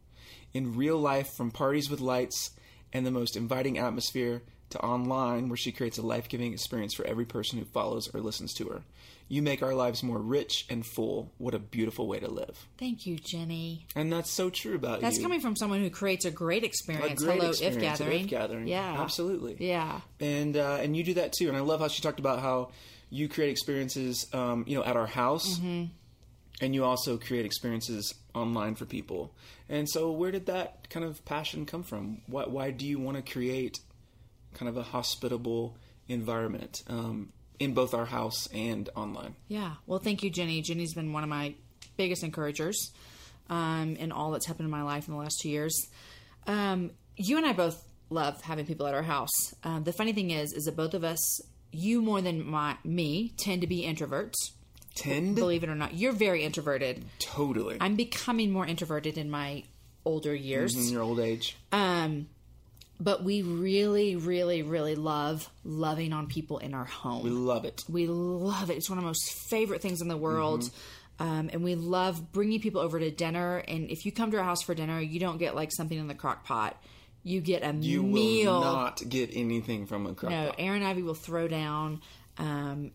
In real life, from parties with lights and the most inviting atmosphere to online, where she creates a life giving experience for every person who follows or listens to her. You make our lives more rich and full. What a beautiful way to live. Thank you, Jennie. And that's so true about That's you. coming from someone who creates a great a experience. great Hello, experience if gathering. If gathering. Yeah, Absolutely. Yeah. and uh, and you do that too. And I love how she talked about how you create experiences, um, you know, at our house, Mm-hmm. And you also create experiences online for people. And so, where did that kind of passion come from? Why, why do you want to create kind of a hospitable environment um, in both our house and online? Yeah. Well, thank you, Jennie. Jennie's been one of my biggest encouragers um, in all that's happened in my life in the last two years. Um, you and I both love having people at our house. Um, the funny thing is, is that both of us, you more than my me, tend to be introverts. Tend Believe it or not, you're very introverted. totally I'm becoming more introverted in my older years. in your old age. Um, but we really, really, really love loving on people in our home. We love it. We love it. It's one of the most favorite things in the world. Mm-hmm. Um, and we love bringing people over to dinner. And if you come to our house for dinner, you don't get like something in the crock pot. You get a meal. You meal. will not get anything from a crock no, pot. Aaron Ivey will throw down. Um,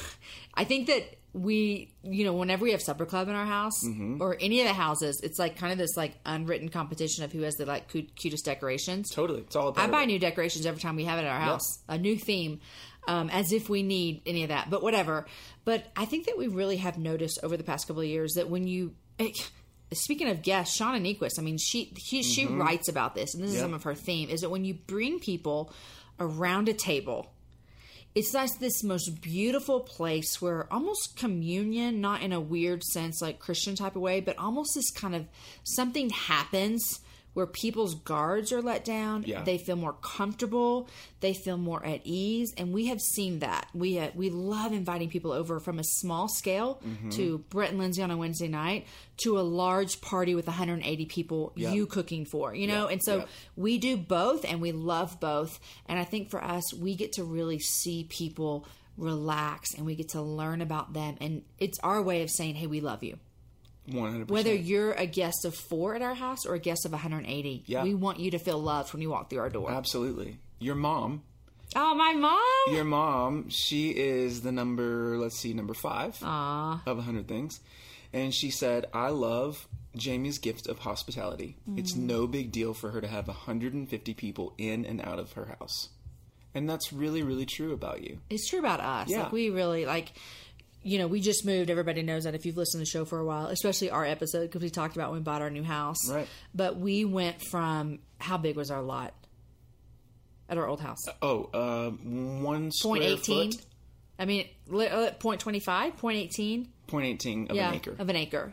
(laughs) I think that we, you know, whenever we have supper club in our house Mm-hmm. or any of the houses, it's like kind of this like unwritten competition of who has the like cu- cutest decorations. Totally, it's all about I buy it. new decorations every time we have it at our house, a new theme, um, as if we need any of that. But whatever. But I think that we really have noticed over the past couple of years that when you, eh, speaking of guests, Shauna Niequist, I mean, she he, she Mm-hmm. writes about this, and this is some of her theme, is that when you bring people around a table. It's like this most beautiful place where almost communion, not in a weird sense like Christian type of way, but almost this kind of something happens where people's guards are let down. Yeah. They feel more comfortable. They feel more at ease, and we have seen that. We uh, we love inviting people over from a small scale Mm-hmm. to Brett and Lindsay on a Wednesday night to a large party with 180 people. You cooking for you know, and so we do both, and we love both. And I think for us, we get to really see people relax, and we get to learn about them, and it's our way of saying, "Hey, we love you." One hundred Whether you're a guest of four at our house or a guest of 180, Yeah. we want you to feel loved when you walk through our door. Absolutely. Your mom. Oh, my mom! Your mom. She is the number. Let's see, number five Aw. of a hundred things, and she said, "I love." Jamie's gift of hospitality. It's Mm. no big deal for her to have 150 people in and out of her house. And that's really, really true about you. It's true about us. Yeah. Like, we really, like, you know, we just moved. Everybody knows that if you've listened to the show for a while, especially our episode, because we talked about when we bought our new house. Right. But we went from, how big was our lot? At our old house? Oh, uh, one square foot, I mean, li- uh, point twenty five, point eighteen. point eighteen of yeah, an acre. of an acre.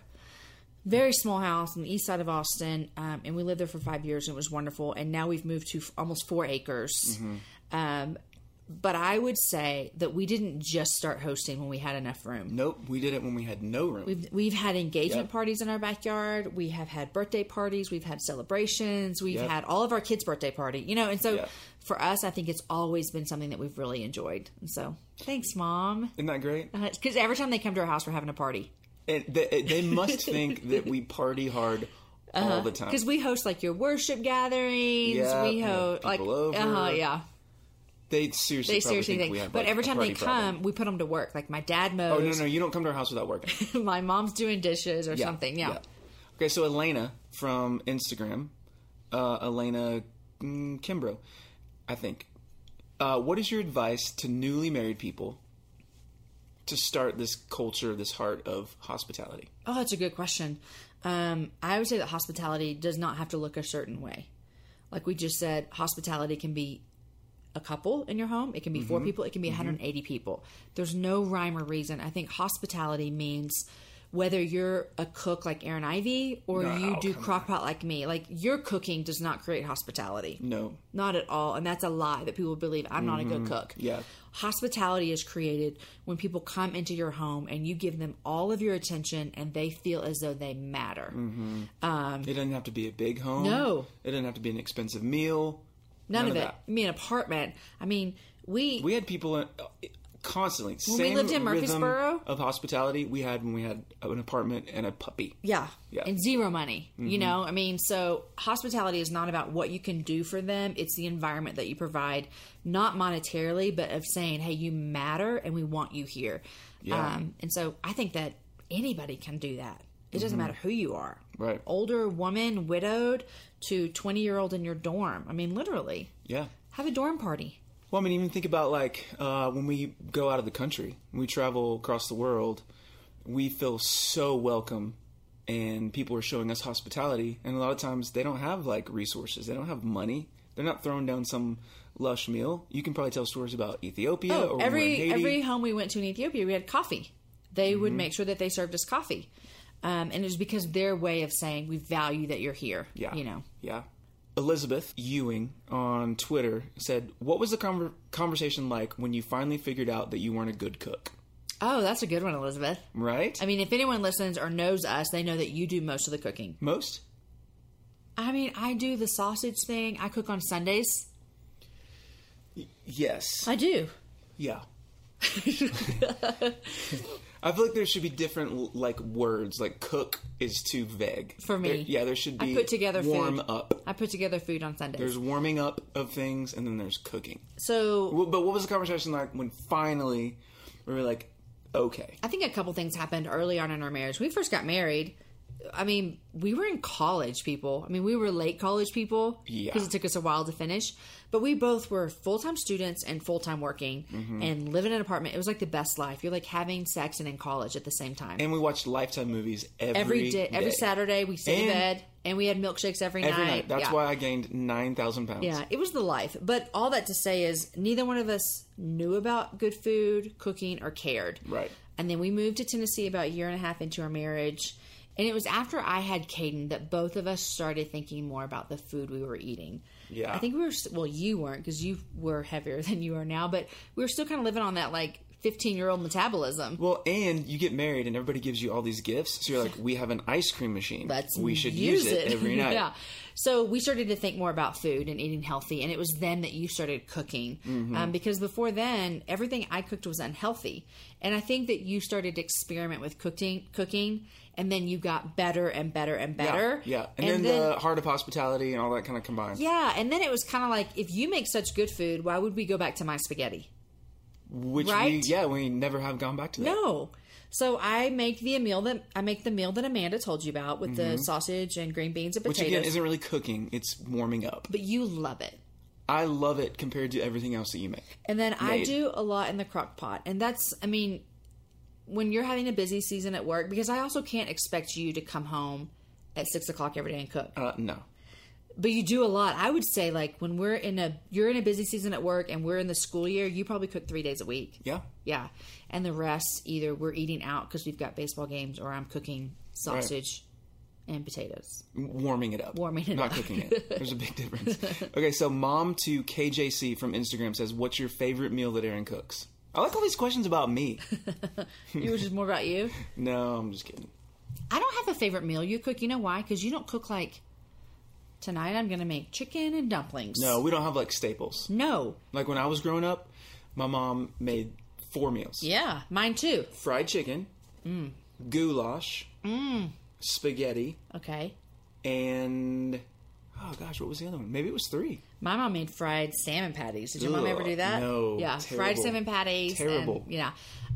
Very small house on the east side of Austin, um, and we lived there for five years, and it was wonderful. And now we've moved to f- almost four acres. Mm-hmm. Um, but I would say that we didn't just start hosting when we had enough room. Nope, we did it when we had no room. We've we've had engagement Yep. parties in our backyard. We have had birthday parties. We've had celebrations. We've Yep. had all of our kids' birthday party. You know, and so Yep. for us, I think it's always been something that we've really enjoyed. And so, thanks, mom. Isn't that great? Because every time they come to our house, we're having a party. And they, they must (laughs) think that we party hard all the time. Because we host like your worship gatherings. We host like people over. uh yeah. They seriously, They seriously think think. we have. but like, every time they come, problem. we put them to work. Like my dad mows. oh no, no, you don't come to our house without working. (laughs) my mom's doing dishes or Yeah, something. Yeah. Okay, so Elena from Instagram, uh, Elena Kimbro, I think. Uh, what is your advice to newly married people to start this culture, this heart of hospitality? Oh, that's a good question. Um, I would say that hospitality does not have to look a certain way. Like we just said, hospitality can be a couple in your home, it can be four mm-hmm. people, it can be mm-hmm. 180 people. There's no rhyme or reason. I think hospitality means whether you're a cook like Aaron Ivey or No, you oh, do come crockpot like me, like your cooking does not create hospitality. No. Not at all. And that's a lie that people believe I'm not a good mm-hmm. cook. Yeah. Hospitality is created when people come into your home and you give them all of your attention and they feel as though they matter. Um, it doesn't have to be a big home. No. It doesn't have to be an expensive meal. None, None of of it. that. I mean, apartment. I mean, we, We had people uh, constantly. When we lived in Murfreesboro? of hospitality we had when we had an apartment and a puppy. yeah, Yeah. and zero money. You know, I mean, so hospitality is not about what you can do for them. It's the environment that you provide, not monetarily, but of saying, "Hey, you matter, and we want you here." Yeah. Um, and so I think that anybody can do that. It doesn't matter who you are. Right. Older woman, widowed, to twenty year old in your dorm. I mean, literally, Yeah. have a dorm party. Well, I mean, even think about like uh, when we go out of the country, we travel across the world, we feel so welcome, and people are showing us hospitality. And a lot of times, they don't have like resources, they don't have money, they're not throwing down some lush meal. You can probably tell stories about Ethiopia Oh, or when we're in every Haiti. every home we went to in Ethiopia, we had coffee. They would make sure that they served us coffee, um, and it was because their way of saying we value that you're here. Yeah. you know. Yeah. Elizabeth Ewing on Twitter said, "What was the conver- conversation like when you finally figured out that you weren't a good cook?" Oh, that's a good one, Elizabeth. Right? I mean, if anyone listens or knows us, they know that you do most of the cooking. Most. I mean, I do the sausage thing. I cook on Sundays. Yes. I do. Yeah. (laughs) I feel like there should be different like words. Like cook is too vague For me. There- yeah, there should be. I put together warm food. up. I put together food on Sundays. There's warming up of things, and then there's cooking. so Well, But what was the conversation like when finally we were like, okay, I think a couple things happened early on in our marriage. When we first got married. I mean, we were in college, people. I mean, we were late college people Yeah. because it took us a while to finish. But we both were full time students and full time working Mm-hmm. and living in an apartment. It was like the best life. You're like having sex and in college at the same time. and we watched Lifetime movies every, every day, every Saturday, we stayed in bed and we had milkshakes every, Every night. night. That's Yeah. why I gained nine thousand pounds. Yeah, it was the life. But all that to say is neither one of us knew about good food, cooking, or cared. Right. And then we moved to Tennessee about a year and a half into our marriage. And it was after I had Caden that both of us started thinking more about the food we were eating. Yeah. I think we were, well, you weren't because you were heavier (laughs) than you are now, but we were still kind of living on that like 15 year old metabolism. Well, and you get married, and everybody gives you all these gifts. So you're like, we have an ice cream machine. Let's we should use, it. every (laughs) night. yeah. So we started to think more about food and eating healthy, and it was then that you started cooking. Mm-hmm. Um, because before then, everything I cooked was unhealthy, and I think that you started to experiment with cooking, cooking, and then you got better and better and better. Yeah. And, then, the heart of hospitality and all that kind of combined. yeah, and then it was kind of like if you make such good food, why would we go back to my spaghetti? Which we, yeah, we never have gone back to that. No. So I make the meal that I make the meal that Amanda told you about with the sausage and green beans and Mm-hmm. Which again isn't really cooking; it's warming up. but you love it. I love it compared to everything else that you make. And then I do a lot in the crock pot. And that's, I mean, when you're having a busy season at work, because I also can't expect you to come home at six o'clock every day and cook. Uh, no, But you do a lot. I would say, like, when we're in a, you're in a busy season at work and we're in the school year, you probably cook three days a week. yeah, Yeah. And the rest, either we're eating out because we've got baseball games or I'm cooking sausage and potatoes. warming it up, Warming it not up. cooking it. There's a big difference. (laughs) Okay, so mom to KJC from Instagram says, "What's your favorite meal that Aaron cooks?" I like all these questions about me. (laughs) Yours is more about you. (laughs) no, I'm just kidding. I don't have a favorite meal you cook. You know why? Because you don't cook like tonight. I'm going to make chicken and dumplings. No, we don't have like staples. no. Like when I was growing up, my mom made four meals: Yeah, mine too. fried chicken, Mm. goulash, mm. spaghetti, Okay. and oh gosh, what was the other one? Maybe it was three. My mom made fried salmon patties. Did your mom ever do that? no, Yeah, fried salmon patties. and- Terrible. yeah.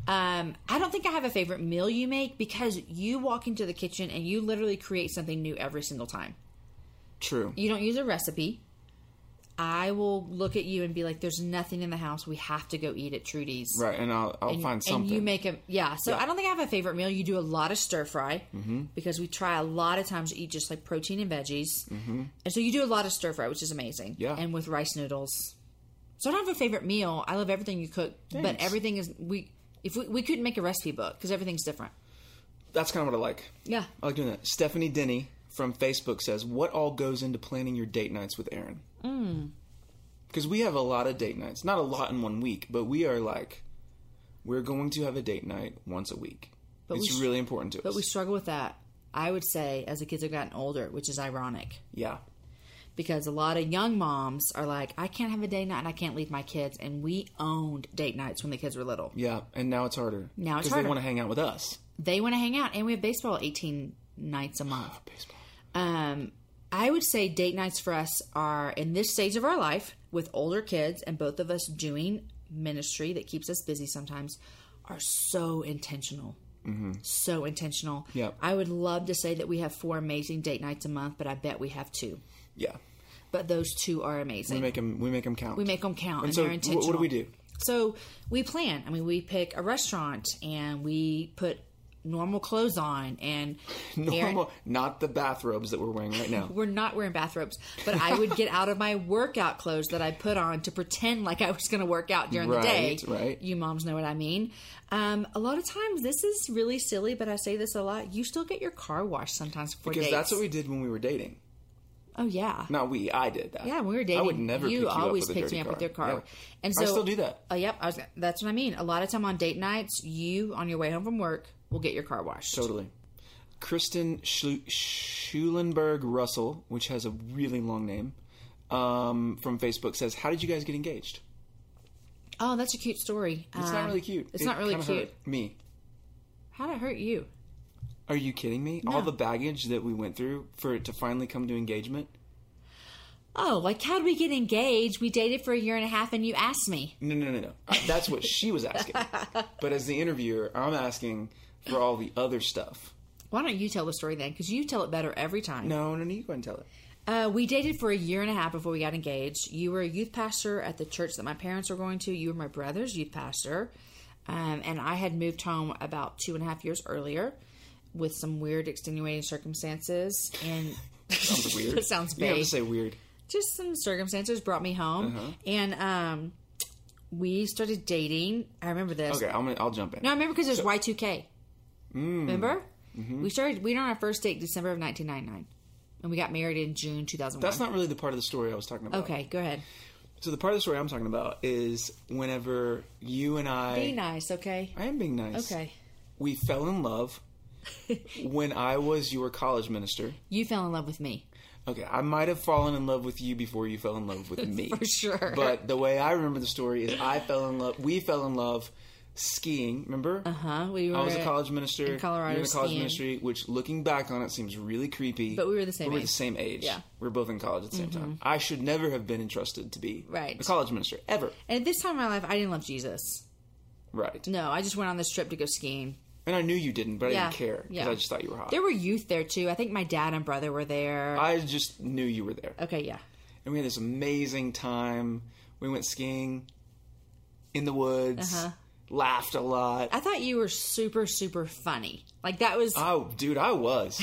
Um, I don't think I have a favorite meal you make because you walk into the kitchen and you literally create something new every single time. True. You don't use a recipe. I will look at you and be like, "There's nothing in the house. We have to go eat at Trudy's." Right, and I'll I'll And, find something. and you make a yeah. So Yeah. I don't think I have a favorite meal. You do a lot of stir fry because we try a lot of times to eat just like protein and veggies, mm-hmm. and so you do a lot of stir fry, which is amazing. Yeah. and with rice noodles. So I don't have a favorite meal. I love everything you cook, but everything is we. If we, we couldn't make a recipe book because everything's different. That's kind of what I like. Yeah. I like doing that. Stephanie Denny from Facebook says, "What all goes into planning your date nights with Aaron?" Mm. Because we have a lot of date nights, not a lot in one week, but we are like, we're going to have a date night once a week. But it's we really important to us. But we struggle with that. I would say as the kids have gotten older, which is ironic yeah, because a lot of young moms are like, I can't have a date night and I can't leave my kids. And we owned date nights when the kids were little. yeah, and now it's harder. Now it's because they want to hang out with us. They want to hang out, and we have baseball 18 nights a month. Baseball. Um, I would say date nights for us are in this stage of our life with older kids and both of us doing ministry that keeps us busy sometimes are so intentional. Mm-hmm. So intentional. Yep. I would love to say that we have four amazing date nights a month, but I bet we have two. Yeah, But those two are amazing. we make them. We make them count. We make them count, and, And so, they're intentional. what do we do? So we plan. I mean, we pick a restaurant and we put normal clothes on, and (laughs) Aaron- Normal, not the bathrobes that we're wearing right now. (laughs) we're not wearing bathrobes, but I would get out of my workout clothes that I put on to pretend like I was going to work out during the day. Right, right. You moms know what I mean. Um, a lot of times, this is really silly, but I say this a lot. You still get your car washed sometimes before Because dates. that's what we did when we were dating. Oh yeah. Not we, I did that. Yeah, when we were dating, I would never you pick you always up with a picked me up car. with your car. And so I still do that. Oh, yep. I was. That's what I mean. A lot of time on date nights, you on your way home from work will get your car washed. Totally. Kristen Schulenberg Russell, which has a really long name, um, from Facebook says, "How did you guys get engaged?" Oh, that's a cute story. It's not really cute. It's It not really cute. hurt Me? How did it hurt you? Are you kidding me? All the baggage that we went through for it to finally come to engagement. Oh, like how did we get engaged? We dated for a year and a half, and you asked me. No, no, no, no. Uh, That's what she was asking. (laughs) but as the interviewer, I'm asking for all the other stuff. Why don't you tell the story then? Because you tell it better every time. No, no, no. You go ahead and tell it. Uh, we dated for a year and a half before we got engaged. You were a youth pastor at the church that my parents were going to. You were my brother's youth pastor. Um, and I had moved home about two and a half years earlier with some weird extenuating circumstances. And (laughs) Sounds weird. (laughs) It sounds You have to say weird. just some circumstances brought me home. Uh-huh. And um, we started dating. I remember this. Okay, I'm gonna, I'll jump in. No, I remember because it was Y2K. Mm. Remember? Mm-hmm. We started, we went on our first date December of 1999. And we got married in June 2001. That's not really the part of the story I was talking about. Okay, go ahead. So the part of the story I'm talking about is whenever you and I. Be nice, okay? I am being nice. Okay. We fell in love (laughs) when I was your college minister. You fell in love with me. Okay, I might have fallen in love with you before you fell in love with (laughs) me. For sure. But the way I remember the story is I fell in love. We fell in love skiing. Remember? Uh huh. We were I was a college minister. in Colorado You were in a college skiing. ministry, which looking back on it seems really creepy. But we were the same We were age. the same age. Yeah. Mm-hmm. We were both in college at the same time. I should never have been entrusted to be Right. a college minister ever. And at this time in my life, I didn't love Jesus. Right. No, I just went on this trip to go skiing. And I knew you didn't, but I didn't care because yeah. I just thought you were hot. There were youth there too. I think my dad and brother were there. I just knew you were there. okay, yeah. And we had this amazing time. We went skiing in the woods, Uh-huh. Laughed a lot. I thought you were super, super funny. Like that was. Oh, dude, I was.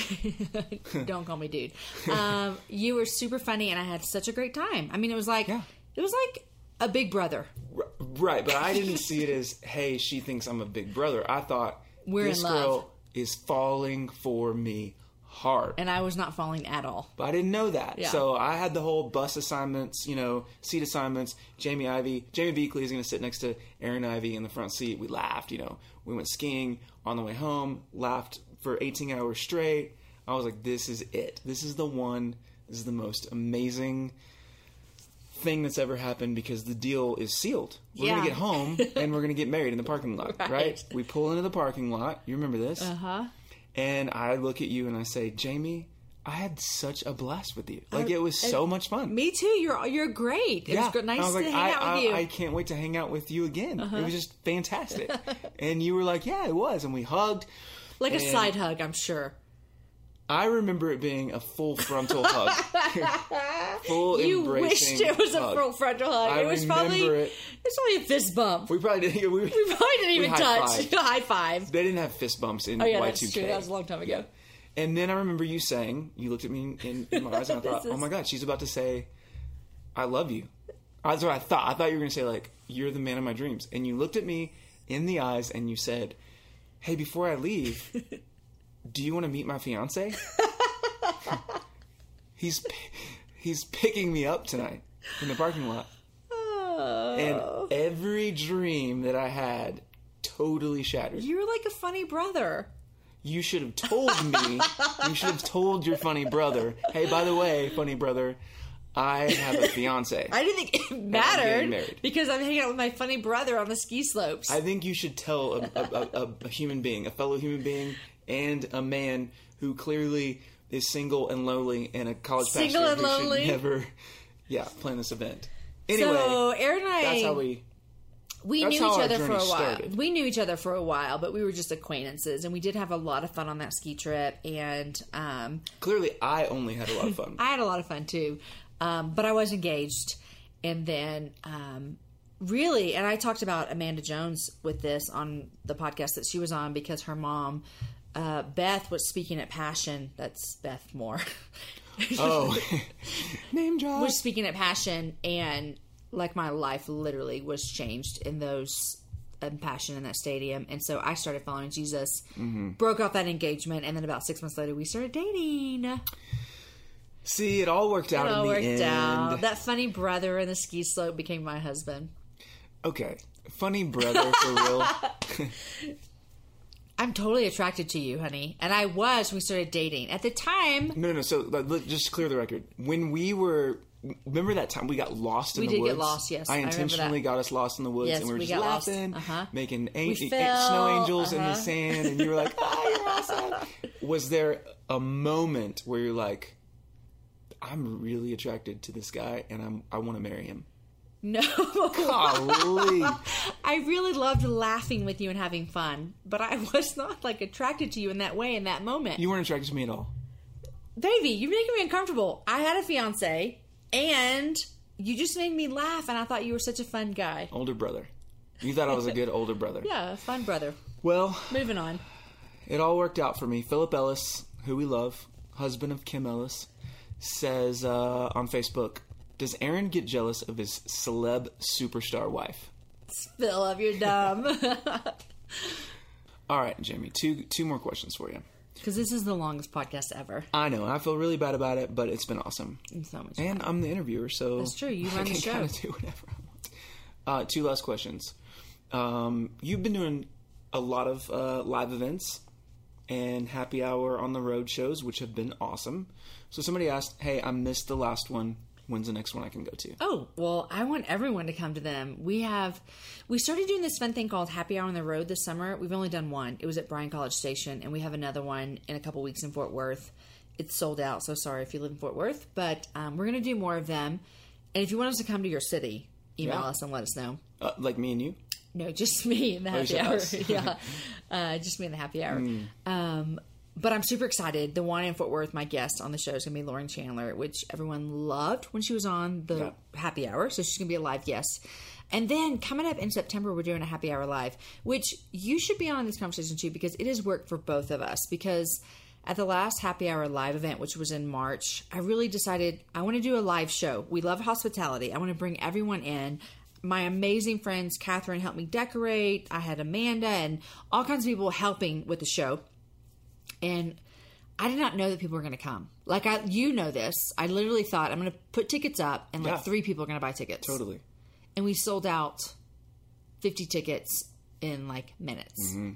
(laughs) don't call me dude. Um, you were super funny, and I had such a great time. I mean, it was like Yeah. it was like a big brother. R- right, but I didn't see it as, hey, she thinks I'm a big brother. I thought We're in this love. girl is falling for me hard. and I was not falling at all. But I didn't know that. Yeah. So I had the whole bus assignments, you know, seat assignments. Jamie Ivey, Jamie Beakley is going to sit next to Aaron Ivey in the front seat. We laughed, you know. We went skiing on the way home, laughed for 18 hours straight. I was like, this is it. This is the one. This is the most amazing thing that's ever happened because the deal is sealed. We're Yeah. going to get home (laughs) and we're going to get married in the parking lot, right. Right. We pull into the parking lot. You remember this? Uh huh. And I look at you and I say, Jamie, I had such a blast with you. Like it was so much fun. Me too. You're you're great. It was good, nice was to hang I, out I, with you. Uh-huh. I can't wait to hang out with you again. It was just fantastic. (laughs) and you were like, yeah, it was. And we hugged. like a side hug, I'm sure. I remember it being a full frontal hug. (laughs) full You embracing wished it was a full frontal hug. I it was probably it. it. was probably a fist bump. We, We probably didn't. We, probably didn't even touch. (laughs) High five. They didn't have fist bumps in Oh yeah, Y2K. that's true. That was a long time ago. And then I remember you saying, you looked at me in, in my eyes, and I (laughs) thought, This oh my god, she's about to say, I love you. That's what I thought. I thought you were going to say, like, you're the man of my dreams. And you looked at me in the eyes and you said, hey, before I leave, do you want to meet my fiance? (laughs) he's he's picking me up tonight in the parking lot. Oh. And every dream that I had totally shattered. You're like a funny brother. You should have told me. you should have told your funny brother. Hey, by the way, funny brother, I have a fiance. (laughs) I didn't think it mattered married. because I'm hanging out with my funny brother on the ski slopes. I think you should tell a, a, a, a human being, a fellow human being, and a man who clearly is single and lonely and a college Single pastor and who lonely? should never, (laughs) yeah, plan this event. Anyway, so Aaron and I, that's how we. we knew each other for a while. started. We knew each other for a while, but we were just acquaintances, and we did have a lot of fun on that ski trip. And um, Clearly, I only had a lot of fun. (laughs) I had a lot of fun too, um, but I was engaged, and then um, really, and I talked about Amanda Jones with this on the podcast that she was on because her mom, uh, Beth, was speaking at Passion. That's Beth Moore. (laughs) oh, (laughs) name drop. was speaking at Passion, and like my life literally was changed in those in Passion in that stadium. And so I started following Jesus, Mm-hmm. broke off that engagement, and then about six months later, we started dating. See, it all worked out It all in the worked end. out. That funny brother in the ski slope became my husband. Okay, funny brother for real. (laughs) I'm totally attracted to you, honey, and I was when we started dating. At the time, No, no, no. So let- just clear the record. When we were, remember that time we got lost in We the did get woods? lost, yes. I I intentionally that. got us lost in the woods, Yes, and we were we just laughing, Uh-huh. making an- We fell, snow angels in the uh-huh. sand, and you were like, (laughs) "Ah, you're awesome." Was there a moment where you're like, "I'm really attracted to this guy, and I'm I want to marry him"? (laughs) no. Golly. (laughs) I really loved laughing with you and having fun, but I was not like attracted to you in that way in that moment. you weren't attracted to me at all. Baby, you're making me uncomfortable. I had a fiance, and you just made me laugh, and I thought you were such a fun guy. Older brother. You thought I was a good older brother. (laughs) Yeah, fun brother. Well, Moving on. it all worked out for me. Philip Ellis, who we love, husband of Kim Ellis, says uh, on Facebook, "Does Aaron get jealous of his celeb superstar wife?" Philip, you're dumb. (laughs) All right, Jamie, two two more questions for you. Because this is the longest podcast ever. I know, and I feel really bad about it, but it's been awesome. It's so much fun. And I'm the interviewer, so That's true, you I run the can show. kind of do whatever I want. Uh, two last questions. Um, you've been doing a lot of uh, live events and happy hour on the road shows, which have been awesome. So somebody asked, "Hey, I missed the last one. When's the next one I can go to?" Oh, well, I want everyone to come to them. We have, we started doing this fun thing called Happy Hour on the Road this summer. We've only done one. It was at Bryan College Station, and we have another one in a couple weeks in Fort Worth. It's sold out, so sorry if you live in Fort Worth, but um, we're going to do more of them. And if you want us to come to your city, email Yeah. us and let us know. Uh, like me and you. No, just me in the happy said hour. (laughs) yeah, (laughs) uh, just me in the happy hour. Um, but I'm super excited. The one in Fort Worth, my guest on the show is going to be Lauren Chandler, which everyone loved when she was on the Yeah. happy hour. So she's going to be a live guest. And then coming up in September, we're doing a happy hour live, which you should be on this conversation too, because it has worked for both of us. Because at the last happy hour live event, which was in March, I really decided I want to do a live show. We love hospitality. I want to bring everyone in. My amazing friends, Catherine helped me decorate. I had Amanda and all kinds of people helping with the show and I did not know that people were going to come. Like I, you know this. I literally thought I'm going to put tickets up, and like Yeah. three people are going to buy tickets. Totally. And we sold out 50 tickets in like minutes. Mm-hmm.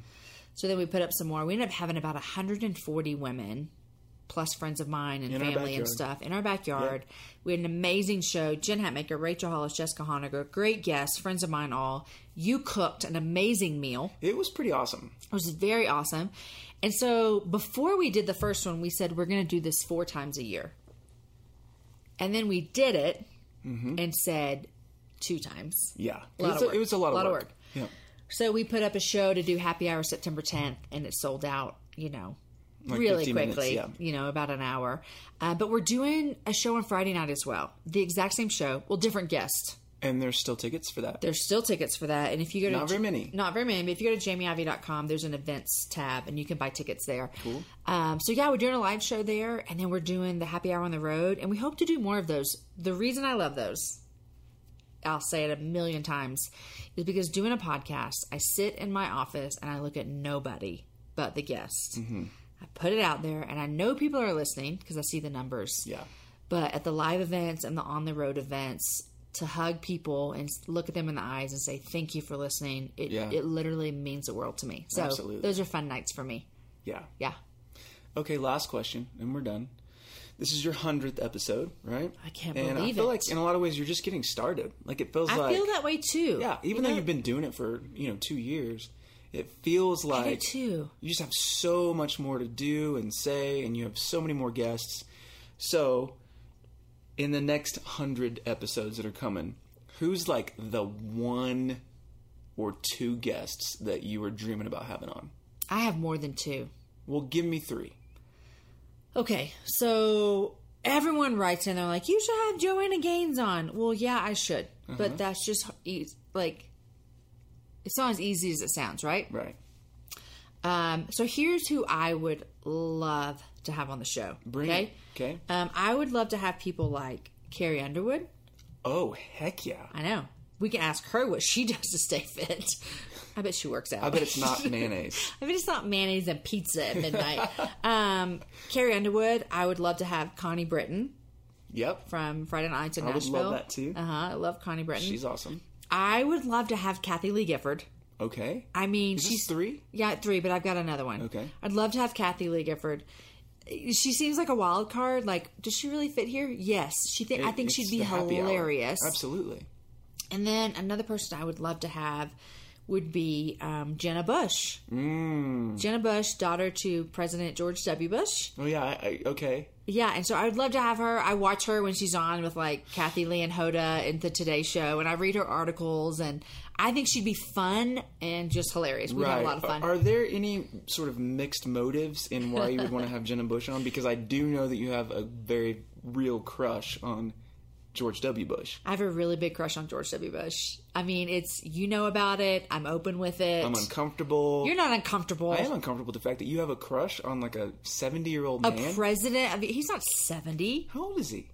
So then we put up some more. We ended up having about 140 women, plus friends of mine and In family and stuff in our backyard. We had an amazing show. Jen Hatmaker, Rachel Hollis, Jessica Honegger, great guests, friends of mine all. You cooked an amazing meal. It was pretty awesome. It was very awesome. And so before we did the first one, we said we're going to do this four times a year. And then we did it and said two times. Yeah, it Lot was, of a, it was a lot of Lot of work. work. Yeah. So we put up a show to do happy hour September 10th and it sold out, you know, Like really quickly, minutes, yeah. you know, about an hour. Uh, but we're doing a show on Friday night as well. The exact same show, well, different guest. And there's still tickets for that. There's still tickets for that. And if you go to Not very many. Not very many, but if you go to jamieivey.com, there's an events tab and you can buy tickets there. Cool. Um, so yeah, we're doing a live show there and then we're doing the happy hour on the road and we hope to do more of those. The reason I love those, I'll say it a million times, is because doing a podcast, I sit in my office and I look at nobody but the guest. Mm-hmm. I put it out there and I know people are listening because I see the numbers. Yeah. But at the live events and the on the road events, to hug people and look at them in the eyes and say thank you for listening, it Yeah. it literally means the world to me. So Absolutely. those are fun nights for me. Yeah. Yeah. Okay, last question, and we're done. This is your hundredth episode, right? I can't believe it. and I feel it. like in a lot of ways you're just getting started. Like it feels I like feel that way too. Yeah, even You though know, you've been doing it for you know two years, it feels I do like too. you just have so much more to do and say, and you have so many more guests. So, in the next hundred episodes that are coming, who's like the one or two guests that you were dreaming about having on? I have more than two. Well, give me three. Okay, so everyone writes in, they're like, you should have Joanna Gaines on. Well, yeah, I should. Uh-huh. But that's just like, it's not as easy as it sounds, right? Right. Um, so here's who I would love to have on the show. Bring okay? it. Okay. Um, I would love to have people like Carrie Underwood. Oh heck yeah! I know. We can ask her what she (laughs) does to stay fit. I bet she works out. I bet it's not (laughs) mayonnaise. I bet it's not mayonnaise and pizza at midnight. (laughs) um, Carrie Underwood. I would love to have Connie Britton Yep. from Friday Nights in I would Nashville. love that too. Uh huh. I love Connie Britton. She's awesome. I would love to have Kathie Lee Gifford. Okay. I mean, Is she's three? Yeah, three, but I've got another one. Okay. I'd love to have Kathie Lee Gifford. She seems like a wild card. Like, does she really fit here? Yes. She think I think she'd be hilarious. Absolutely. And then another person I would love to have would be um, Jenna Bush. Mm. Jenna Bush, daughter to President George W. Bush. Oh yeah. I, I, okay. Yeah, and so I would love to have her. I watch her when she's on with like Kathie Lee and Hoda in the Today Show, and I read her articles, and I think she'd be fun and just hilarious. We'd have a lot of fun. Are there any sort of mixed motives in why you would want to (laughs) have Jenna Bush on? Because I do know that you have a very real crush on George W. Bush. I have a really big crush on George W. Bush. I mean, it's you know about it. I'm open with it. I'm uncomfortable. You're not uncomfortable. I am uncomfortable with the fact that you have a crush on like a 70 year old a man. president. I mean, he's not 70. How old is he?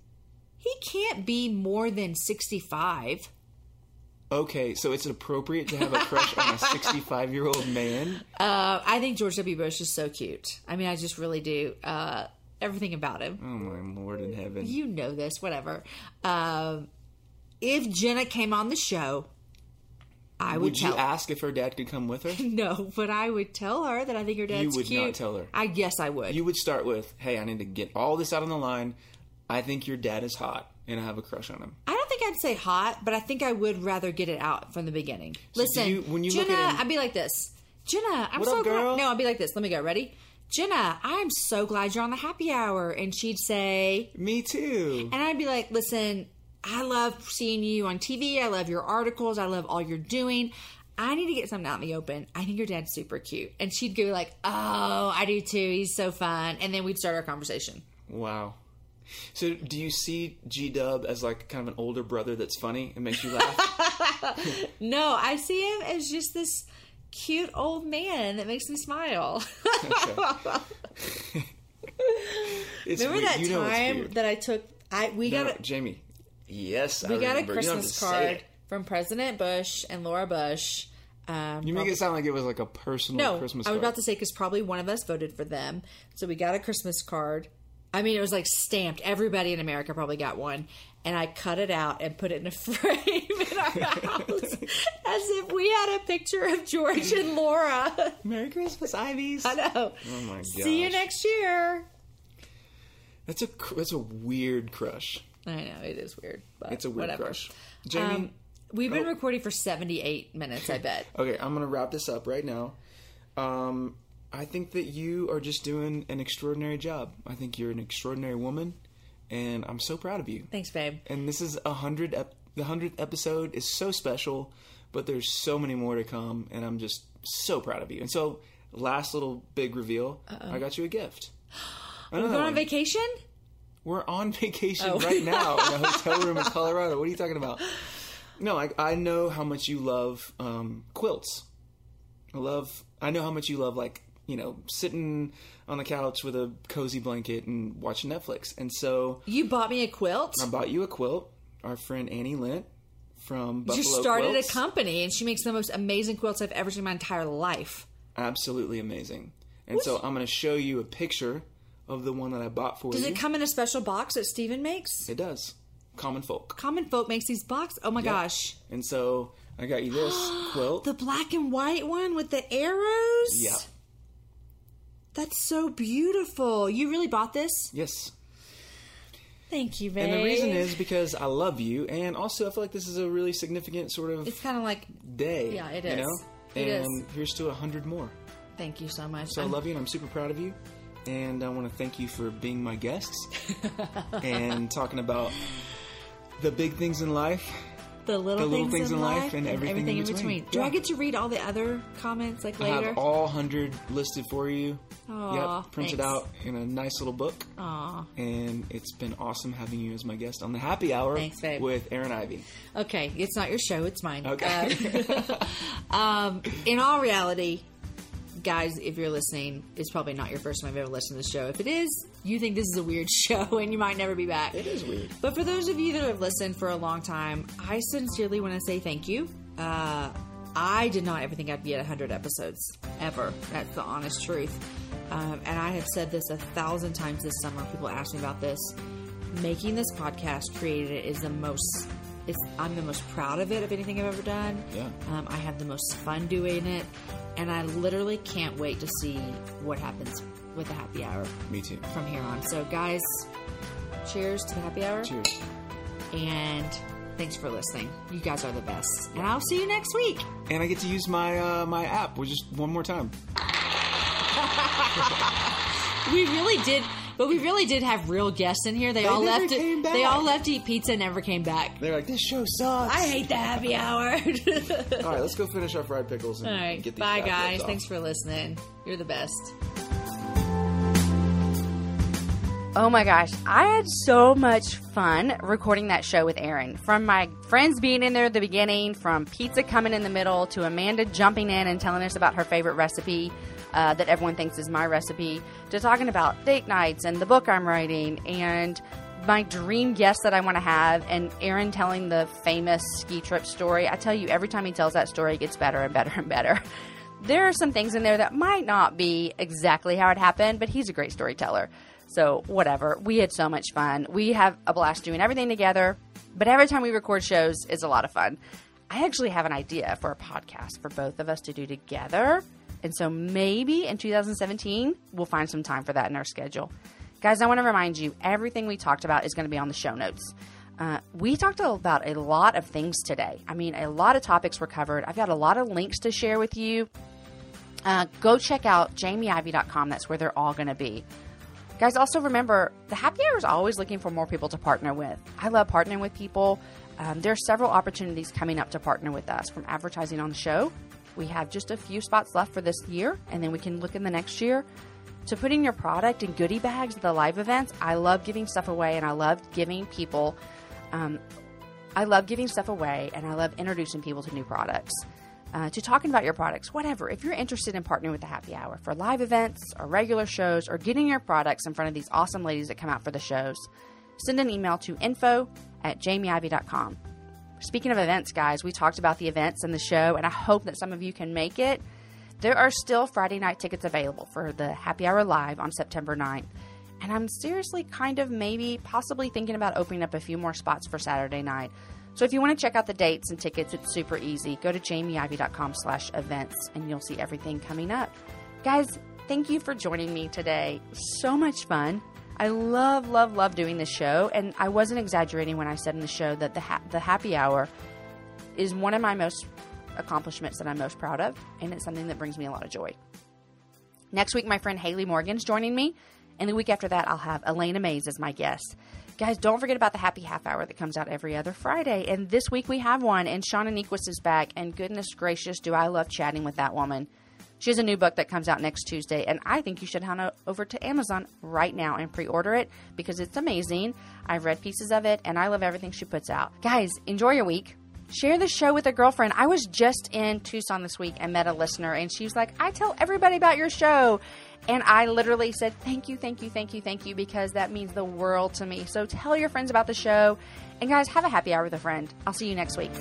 He can't be more than 65. Okay, so it's appropriate to have a crush on a (laughs) 65 year old man. Uh, I think George W. Bush is so cute. I mean, I just really do. Uh, everything about him. Oh my lord in heaven! You know this, whatever. Um, if Jenna came on the show, I would, would you tell. ask if her dad could come with her? (laughs) no, but I would tell her that I think her dad's You would cute. not tell her. I guess I would. You would start with, "Hey, I need to get all this out on the line. I think your dad is hot, and I have a crush on him." I don't think I'd say hot, but I think I would rather get it out from the beginning. Listen, you- when you Jenna, look at him- I'd be like this. Jenna, I'm What so up, girl? glad. No, I'd be like this. Let me go. Ready? Jenna, I'm so glad you're on the happy hour. And she'd say, Me too. and I'd be like, listen, I love seeing you on TV. I love your articles. I love all you're doing. I need to get something out in the open. I think your dad's super cute. And she'd go like, oh, I do too. He's so fun. And then we'd start our conversation. Wow. So, do you see G Dub as like kind of an older brother that's funny and makes you laugh? (laughs) No, I see him as just this cute old man that makes me smile. (laughs) Remember weird. that you time that I took? I we No, got a, Jamie. Yes, I we got a remember. You Christmas card from President Bush and Laura Bush. Um, You make it sound like it was like a personal no, Christmas I was card. about to say because probably one of us voted for them, so we got a Christmas card. I mean, it was like stamped. Everybody in America probably got one, and I cut it out and put it in a (laughs) frame in our house, (laughs) as if we had a picture of George and Laura. (laughs) Merry Christmas, Iveys. I know. Oh my god. See you next year. That's a that's a weird crush. I know it is weird, but It's a weird whatever. crush. Jamie, Um, we've been Oh. recording for seventy-eight minutes. I bet. okay, I'm gonna wrap this up right now. Um, I think that you are just doing an extraordinary job. I think you're an extraordinary woman, and I'm so proud of you. Thanks, babe. And this is a hundred. Ep- the hundredth episode is so special, but there's so many more to come, and I'm just so proud of you. And so last little big reveal. I got you a gift. (gasps) We're going on vacation? We're on (laughs) vacation Oh. right now in a (laughs) hotel room in Colorado. What are you talking about? No, I, I know how much you love um, quilts. I love. I know how much you love, like you know, sitting on the couch with a cozy blanket and watching Netflix. And so You bought me a quilt? I bought you a quilt. Our friend Annie Lint from Buffalo You started Quilts. a company and she makes the most amazing quilts I've ever seen in my entire life. Absolutely amazing. And so I'm going to show you a picture of the one that I bought for Does you. Does it come in a special box that Steven makes? It does. Common folk. Common Folk makes these boxes. Oh my Yeah. gosh. And so I got you this (gasps) quilt. The black and white one with the arrows? Yeah. That's so beautiful. You really bought this? Yes. Thank you, babe. And the reason is because I love you, and also I feel like this is a really significant sort of It's kind of like, day. Yeah, it is. you know? It and is. here's to a hundred more. thank you so much. So I love you, and I'm super proud of you. And I want to thank you for being my guests (laughs) and talking about the big things in life. The little, the little things, things in life life and everything in in between. between. Do I get to read all the other comments like I later? have all hundred listed for you. Aw, yep, printed thanks. out in a nice little book. Aw. And it's been awesome having you as my guest on the Happy Hour Thanks, babe. with Aaron Ivey. Okay, it's not your show, it's mine. Okay. Um, (laughs) um, in all reality, guys, if you're listening, it's probably not your first time I've ever listened to the show. If it is, you think this is a weird (laughs) show and you might never be back. it is weird. But for those of you that have listened for a long time, I sincerely want to say thank you. Uh, I did not ever think I'd be at 100 episodes, ever. That's the honest truth. Um, and I have said this a thousand times this summer. People ask me about this. Making this podcast, created it, is the most. It's, I'm the most proud of it of anything I've ever done. Yeah. Um, I have the most fun doing it, and I literally can't wait to see what happens with the happy hour Me too. from here on. So, guys, cheers to the happy hour. Cheers. And thanks for listening. You guys are the best. And I'll see you next week. And I get to use my uh, my app. We're just one more time. (laughs) We really did, but we really did have real guests in here. They, all never left. They all left to eat pizza and never came back. They're like, this show sucks. I hate the happy hour. (laughs) All right, let's go finish our fried pickles and all right, bye guys. Thanks for listening. You're the best. Oh my gosh, I had so much fun recording that show with Aaron. From my friends being in there at the beginning, from pizza coming in the middle, to Amanda jumping in and telling us about her favorite recipe uh, that everyone thinks is my recipe, to talking about date nights and the book I'm writing and my dream guest that I want to have, and Aaron telling the famous ski trip story. I tell you, every time he tells that story, it gets better and better and better. (laughs) There are some things in there that might not be exactly how it happened, but he's a great storyteller. So, whatever. We had so much fun. We have a blast doing everything together, but every time we record shows, it's a lot of fun. I actually have an idea for a podcast for both of us to do together. And so maybe in 2017, we'll find some time for that in our schedule. Guys, I want to remind you everything we talked about is going to be on the show notes. Uh, we talked about a lot of things today. I mean, a lot of topics were covered. I've got a lot of links to share with you. Uh, go check out jamieivey.com. That's where they're all going to be. Guys, also remember the happy hour is always looking for more people to partner with. I love partnering with people. Um, there are several opportunities coming up to partner with us from advertising on the show. We have just a few spots left for this year, and then we can look in the next year to putting your product in goodie bags at the live events. I love giving stuff away, and I love giving people. Um, I love giving stuff away, and I love introducing people to new products uh, to talking about your products, whatever. If you're interested in partnering with the happy hour for live events or regular shows or getting your products in front of these awesome ladies that come out for the shows, send an email to info at jamieivey.com. Speaking of events, guys, we talked about the events in the show, and I hope that some of you can make it. There are still Friday night tickets available for the happy hour live on September 9th. And I'm seriously kind of maybe possibly thinking about opening up a few more spots for Saturday night. So if you want to check out the dates and tickets, it's super easy. Go to jamieivey.com slash events and you'll see everything coming up. Guys, thank you for joining me today. So much fun. I love, love, love doing this show. And I wasn't exaggerating when I said in the show that the, ha- the happy hour is one of my most accomplishments that I'm most proud of. And it's something that brings me a lot of joy. Next week, my friend Haley Morgan's joining me. And the week after that, I'll have Elena Mays as my guest. Guys, don't forget about the Happy Half Hour that comes out every other Friday. And this week we have one, and Shauna Niequist is back. And goodness gracious, do I love chatting with that woman. She has a new book that comes out next Tuesday, and I think you should head over to Amazon right now and pre order it because it's amazing. I've read pieces of it, and I love everything she puts out. Guys, enjoy your week. Share the show with a girlfriend. I was just in Tucson this week and met a listener, and she was like, I tell everybody about your show. And I literally said, Thank you, thank you, thank you, thank you, because that means the world to me. So tell your friends about the show. And guys, have a happy hour with a friend. I'll see you next week.